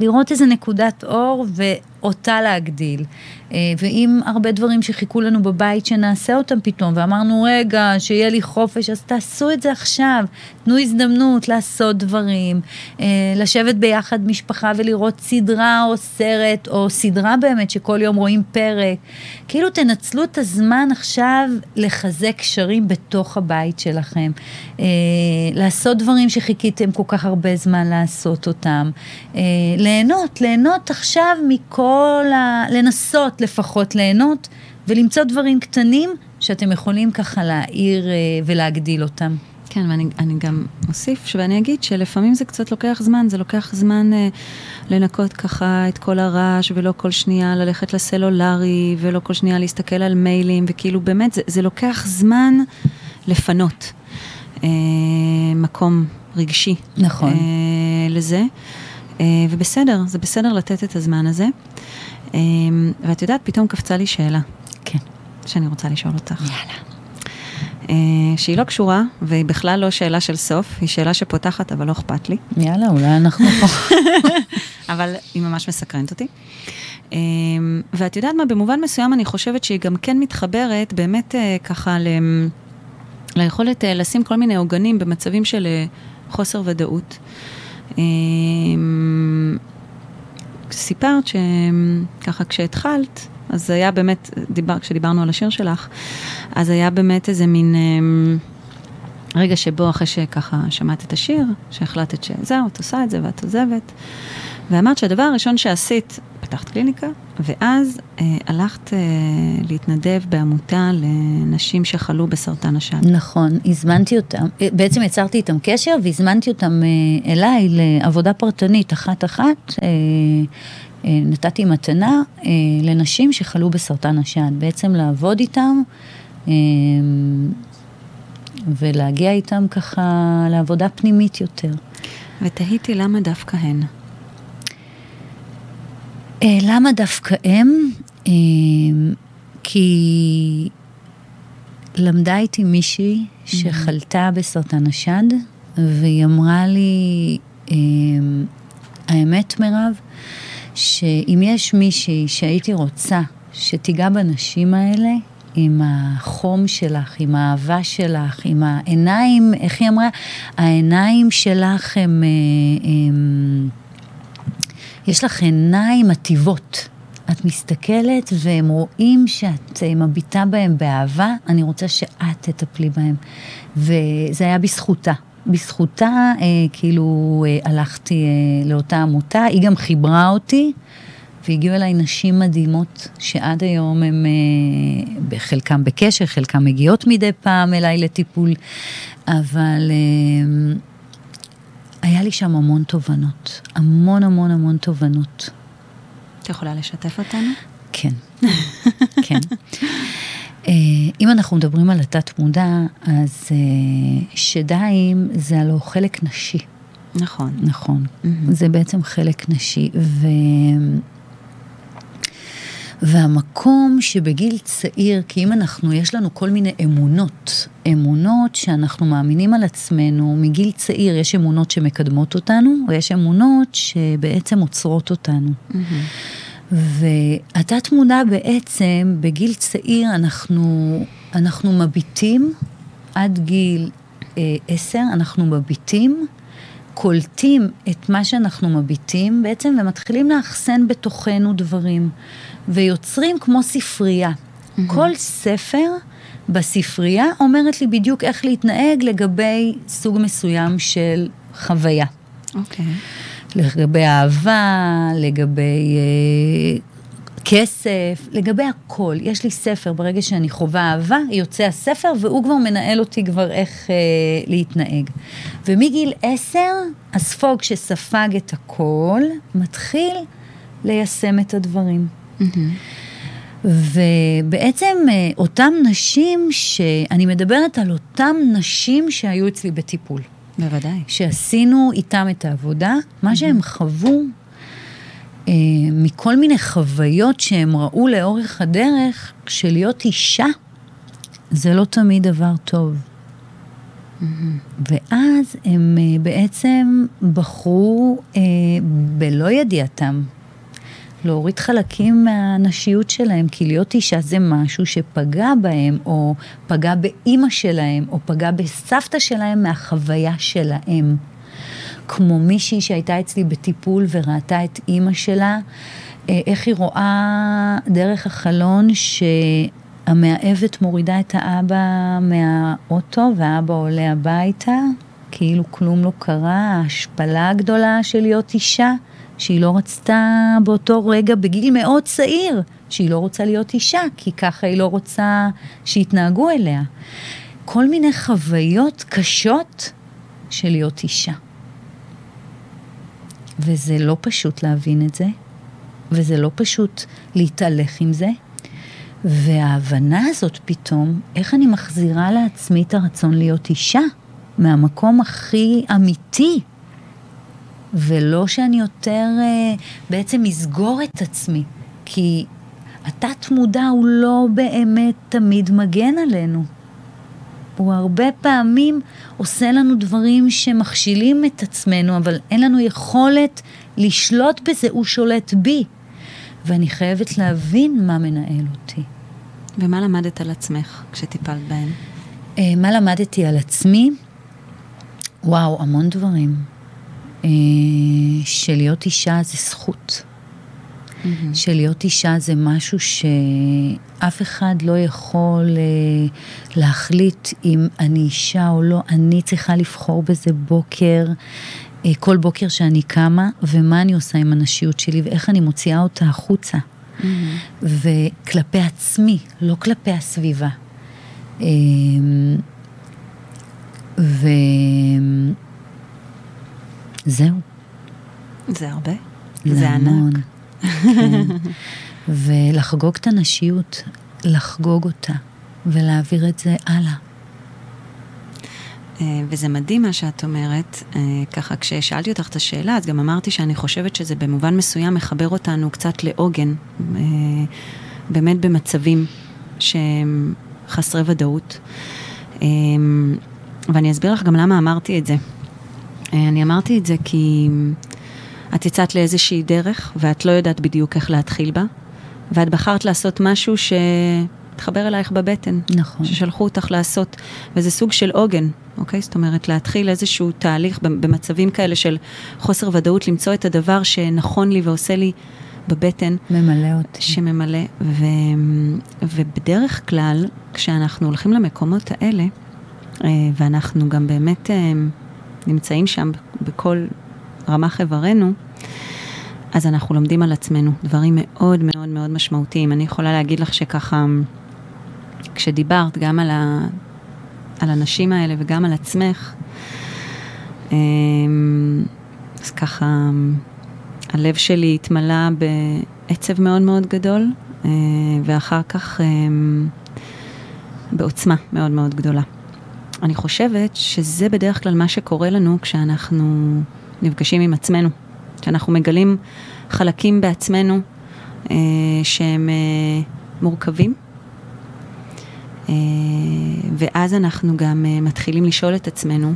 D: לראות איזה נקודת אור ואותה להגדיל. אה, ואם הרבה דברים שחיכו לנו בבית שנעשה אותם פתאום, ואמרנו רגע, שיהיה לי חופש, אז תעשו את זה עכשיו. תנו הזדמנות לעשות דברים, אה, לשבת ביחד משפחה ולראות סדרה או סרט, או סדרה באמת שכל יום רואים פרק. כאילו תנצלו את הזמן עכשיו לחזק קשרים בתוך הבית שלכם. אה, לעשות דברים שחיכיתם כל כך הרבה זמן לעשות אותם. ליהנות, ליהנות עכשיו מכל ה... לנסות לפחות ליהנות ולמצוא דברים קטנים שאתם יכולים ככה להעיר אה, ולהגדיל אותם.
C: כן, ואני אני גם אוסיף ואני אגיד שלפעמים זה קצת לוקח זמן, זה לוקח זמן אה, לנקות ככה את כל הרעש, ולא כל שנייה ללכת לסלולרי, ולא כל שנייה להסתכל על מיילים, וכאילו באמת זה, זה לוקח זמן לפנות אה, מקום רגשי.
D: נכון.
C: אה, לזה, אה, ובסדר, זה בסדר לתת את הזמן הזה. אה, ואת יודעת, פתאום קפצה לי שאלה.
D: כן.
C: שאני רוצה לשאול אותך.
D: יאללה.
C: אה, שהיא לא קשורה, והיא בכלל לא שאלה של סוף, היא שאלה שפותחת, אבל לא אכפת לי.
D: יאללה, אולי אנחנו פה.
C: אבל היא ממש מסקרנת אותי. אה, ואת יודעת מה, במובן מסוים אני חושבת שהיא גם כן מתחברת באמת אה, ככה ל... ליכולת אה, לשים כל מיני עוגנים במצבים של חוסר ודאות. סיפרת שככה כשהתחלת, אז היה באמת, דיבר, כשדיברנו על השיר שלך, אז היה באמת איזה מין אה, רגע שבו אחרי שככה שמעת את השיר, שהחלטת שזהו, את עושה את זה ואת עוזבת, ואמרת שהדבר הראשון שעשית, פתחת קליניקה, ואז אה, הלכת אה, להתנדב בעמותה לנשים שחלו בסרטן השד.
D: נכון, הזמנתי אותם, אה, בעצם יצרתי איתם קשר והזמנתי אותם אה, אליי לעבודה פרטנית אחת-אחת. אה, אה, נתתי מתנה אה, לנשים שחלו בסרטן השד, בעצם לעבוד איתם אה, ולהגיע איתם ככה לעבודה פנימית יותר.
C: ותהיתי למה דווקא הן.
D: אה, למה דווקא הם? אה, כי למדה איתי מישהי שחלתה בסרטן השד, והיא אמרה לי, אה, האמת מירב, שאם יש מישהי שהייתי רוצה שתיגע בנשים האלה, עם החום שלך, עם האהבה שלך, עם העיניים, איך היא אמרה? העיניים שלך הם... הם יש לך עיניים מטיבות. את מסתכלת והם רואים שאת אה, מביטה בהם באהבה, אני רוצה שאת תטפלי בהם. וזה היה בזכותה. בזכותה, אה, כאילו, אה, הלכתי אה, לאותה עמותה, היא גם חיברה אותי, והגיעו אליי נשים מדהימות, שעד היום הם, אה, בחלקם בקשר, חלקם מגיעות מדי פעם אליי לטיפול, אבל... אה, היה לי שם המון תובנות, המון המון המון תובנות.
C: את יכולה לשתף אותנו?
D: כן, כן. אה, אם אנחנו מדברים על התת מודע, אז אה, שדיים זה הלוא חלק נשי.
C: נכון.
D: נכון.
C: מהמם.
D: זה בעצם חלק נשי. והמקום שבגיל צעיר, כי אם אנחנו, יש לנו כל מיני אמונות, אמונות שאנחנו מאמינים על עצמנו מגיל צעיר, יש אמונות שמקדמות אותנו, ויש אמונות שבעצם עוצרות אותנו. והתת מודע בעצם, בגיל צעיר אנחנו, אנחנו מביטים עד גיל אה, עשר, אנחנו מביטים, קולטים את מה שאנחנו מביטים בעצם, ומתחילים לאחסן בתוכנו דברים, ויוצרים כמו ספרייה. כל ספר בספרייה אומרת לי בדיוק איך להתנהג לגבי סוג מסוים של חוויה.
C: אוקיי.
D: לגבי אהבה, לגבי אה, כסף, לגבי הכל. יש לי ספר, ברגע שאני חווה אהבה, יוצא הספר, והוא כבר מנהל אותי כבר איך אה, להתנהג. ומגיל עשר, הספוג שספג את הכל, מתחיל ליישם את הדברים. ובעצם אה, אותם נשים, שאני מדברת על אותם נשים שהיו אצלי בטיפול.
C: בוודאי.
D: שעשינו איתם את העבודה, מה שהם חוו מכל מיני חוויות שהם ראו לאורך הדרך, שלהיות אישה זה לא תמיד דבר טוב. ואז הם אה, בעצם בחרו אה, בלא ידיעתם להוריד חלקים מהנשיות שלהם, כי להיות אישה זה משהו שפגע בהם, או פגע באימא שלהם, או פגע בסבתא שלהם מהחוויה שלהם. כמו מישהי שהייתה אצלי בטיפול וראתה את אימא שלה, אה, איך היא רואה דרך החלון שהמאהבת מורידה את האבא מהאוטו והאבא עולה הביתה, כאילו כלום לא קרה, ההשפלה הגדולה של להיות אישה. שהיא לא רצתה באותו רגע, בגיל מאוד צעיר, שהיא לא רוצה להיות אישה, כי ככה היא לא רוצה שיתנהגו אליה. כל מיני חוויות קשות של להיות אישה. וזה לא פשוט להבין את זה, וזה לא פשוט להתהלך עם זה. וההבנה הזאת פתאום, איך אני מחזירה לעצמי את הרצון להיות אישה, מהמקום הכי אמיתי ולא שאני יותר אה, בעצם אסגור את עצמי, כי התת מודע הוא לא באמת תמיד מגן עלינו. הוא הרבה פעמים עושה לנו דברים שמכשילים את עצמנו, אבל אין לנו יכולת לשלוט בזה, הוא שולט בי. ואני חייבת להבין מה מנהל אותי.
C: ומה למדת על עצמך כשטיפלת בהם?
D: אה, מה למדתי על עצמי? וואו, המון דברים. אה, שלהיות אישה זה זכות. שלהיות אישה זה משהו שאף אחד לא יכול אה, להחליט אם אני אישה או לא, אני צריכה לבחור בזה בוקר, אה, כל בוקר שאני קמה, ומה אני עושה עם הנשיות שלי ואיך אני מוציאה אותה החוצה. וכלפי עצמי, לא כלפי הסביבה. אה, וזהו.
C: זה הרבה?
D: זה המון.
C: ענק.
D: ולחגוג את הנשיות, לחגוג אותה, ולהעביר את זה הלאה.
C: אה, וזה מדהים מה שאת אומרת, אה, ככה כששאלתי אותך את השאלה, אז גם אמרתי שאני חושבת שזה במובן מסוים מחבר אותנו קצת לעוגן, אה, באמת במצבים שהם חסרי ודאות. ואני אסביר לך גם למה אמרתי את זה. אני אמרתי את זה כי את יצאת לאיזושהי דרך, ואת לא יודעת בדיוק איך להתחיל בה, ואת בחרת לעשות משהו שהתחבר אלייך בבטן.
D: נכון.
C: ששלחו אותך לעשות, וזה סוג של עוגן, אוקיי? זאת אומרת, להתחיל איזשהו תהליך במצבים כאלה של חוסר ודאות, למצוא את הדבר שנכון לי ועושה לי בבטן.
D: ממלא אותי.
C: שממלא, ו... ובדרך כלל, כשאנחנו הולכים למקומות האלה, אה, ואנחנו גם באמת אה, נמצאים שם בכל רמ"ח איברנו, אז אנחנו לומדים על עצמנו דברים מאוד מאוד מאוד משמעותיים. אני יכולה להגיד לך שככה, כשדיברת גם על, ה, על הנשים האלה וגם על עצמך, אמ, אז ככה, הלב שלי התמלא בעצב מאוד מאוד גדול, אה, ואחר כך אמ, בעוצמה מאוד מאוד גדולה. אני חושבת שזה בדרך כלל מה שקורה לנו כשאנחנו נפגשים עם עצמנו, שאנחנו מגלים חלקים בעצמנו אה, שהם אה, מורכבים, אה, ואז אנחנו גם אה, מתחילים לשאול את עצמנו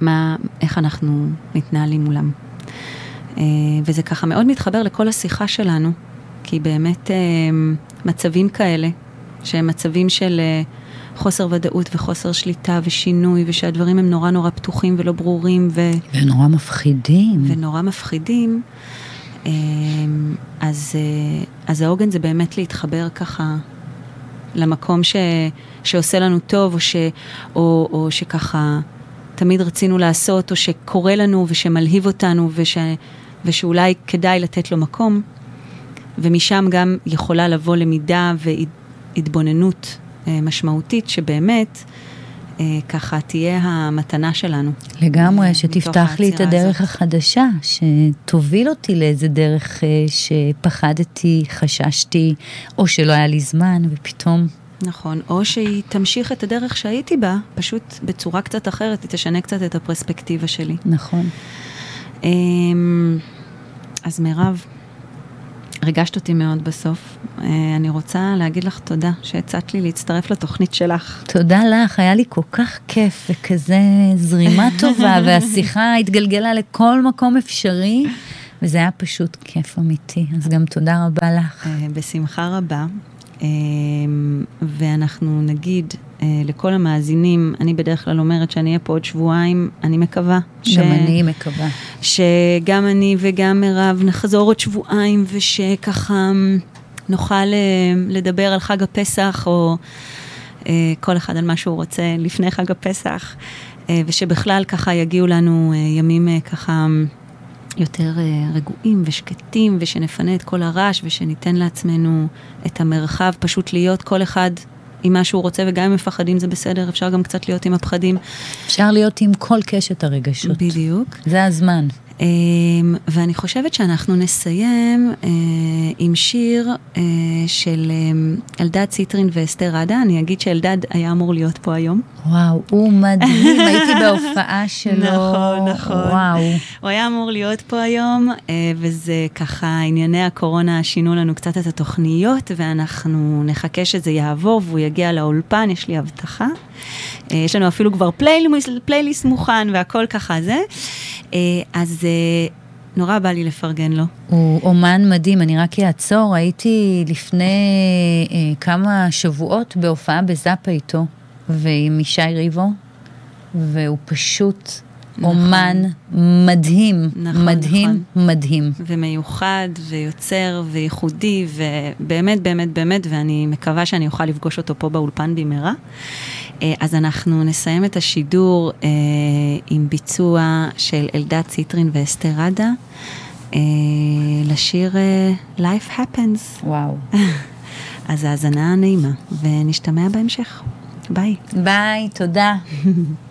C: מה, איך אנחנו מתנהלים מולם. אה, וזה ככה מאוד מתחבר לכל השיחה שלנו, כי באמת אה, מצבים כאלה, שהם מצבים של... אה, חוסר ודאות וחוסר שליטה ושינוי, ושהדברים הם נורא נורא פתוחים ולא ברורים. ו...
D: ונורא מפחידים.
C: ונורא מפחידים. אמ, אז, אה, אז העוגן זה באמת להתחבר ככה למקום ש, שעושה לנו טוב, או, ש, או, או שככה תמיד רצינו לעשות, או שקורה לנו ושמלהיב אותנו, וש, ושאולי כדאי לתת לו מקום. ומשם גם יכולה לבוא למידה והתבוננות משמעותית, שבאמת אה, ככה תהיה המתנה שלנו.
D: לגמרי, שתפתח לי את הדרך הזאת. החדשה, שתוביל אותי לאיזה דרך אה, שפחדתי, חששתי, או שלא היה לי זמן, ופתאום...
C: נכון, או שהיא תמשיך את הדרך שהייתי בה, פשוט בצורה קצת אחרת, היא תשנה קצת את הפרספקטיבה שלי.
D: נכון.
C: אמ, אז מירב, ריגשת אותי מאוד בסוף. אה, אני רוצה להגיד לך תודה שהצעת לי להצטרף לתוכנית שלך.
D: תודה לך, היה לי כל כך כיף וכזה זרימה טובה, והשיחה התגלגלה לכל מקום אפשרי, וזה היה פשוט כיף אמיתי. אז גם תודה רבה לך.
C: אה, בשמחה רבה. אה, ואנחנו נגיד לכל המאזינים, אני בדרך כלל אומרת שאני אהיה פה עוד שבועיים, אני מקווה.
D: ש... גם אני מקווה.
C: שגם אני וגם מירב נחזור עוד שבועיים, ושככה נוכל אה, לדבר על חג הפסח, או כל אחד על מה שהוא רוצה לפני חג הפסח, ושבכלל ככה יגיעו לנו ימים ככה... יותר רגועים ושקטים, ושנפנה את כל הרעש, ושניתן לעצמנו את המרחב פשוט להיות כל אחד עם מה שהוא רוצה, וגם אם מפחדים זה בסדר, אפשר גם קצת להיות עם הפחדים.
D: אפשר להיות עם כל קשת הרגשות.
C: בדיוק.
D: זה הזמן.
C: אמ, ואני חושבת שאנחנו נסיים אה, עם שיר אה, של אה, אלדד ציטרין ואסתר עדה. אני אגיד שאלדד היה אמור להיות פה היום.
G: וואו, הוא מדהים, הייתי בהופעה שלו.
C: נכון, נכון.
G: וואו.
C: הוא היה אמור להיות פה היום, אה, וזה ככה, ענייני הקורונה שינו לנו קצת את התוכניות, ואנחנו נחכה שזה יעבור והוא יגיע לאולפן, יש לי הבטחה. יש לנו אפילו כבר פלייליסט, מוכן והכל ככה זה. אז נורא בא לי לפרגן לו.
G: הוא אומן מדהים, אני רק אעצור, הייתי לפני אה, כמה שבועות בהופעה בזאפה איתו, ועם ישי ריבו, והוא פשוט
C: נכון.
G: אומן מדהים,
C: נכון,
G: מדהים,
C: נכון.
G: מדהים.
C: ומיוחד, ויוצר, וייחודי, ובאמת, באמת, באמת, ואני מקווה שאני אוכל לפגוש אותו פה באולפן במהרה. אה, אז אנחנו נסיים את השידור אה, עם ביצוע של אלדד ציטרין ואסתר עדה, אה, לשיר אה, Life Happens.
G: וואו.
C: אז האזנה נעימה, ונשתמע בהמשך. ביי.
G: ביי, תודה.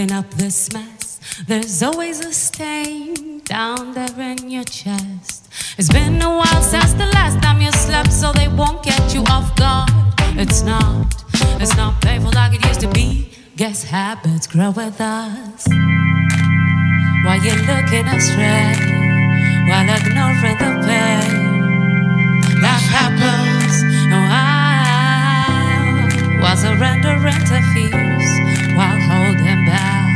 H: Cleaning up
I: this mess, there's always a stain down there in your chest. It's been a while since the last time you slept, so they won't get you off guard. It's not, it's not painful like it used to be. Guess habits grow with us. While you're looking astray, while ignoring the pain, life happens. As a render rent while holding back.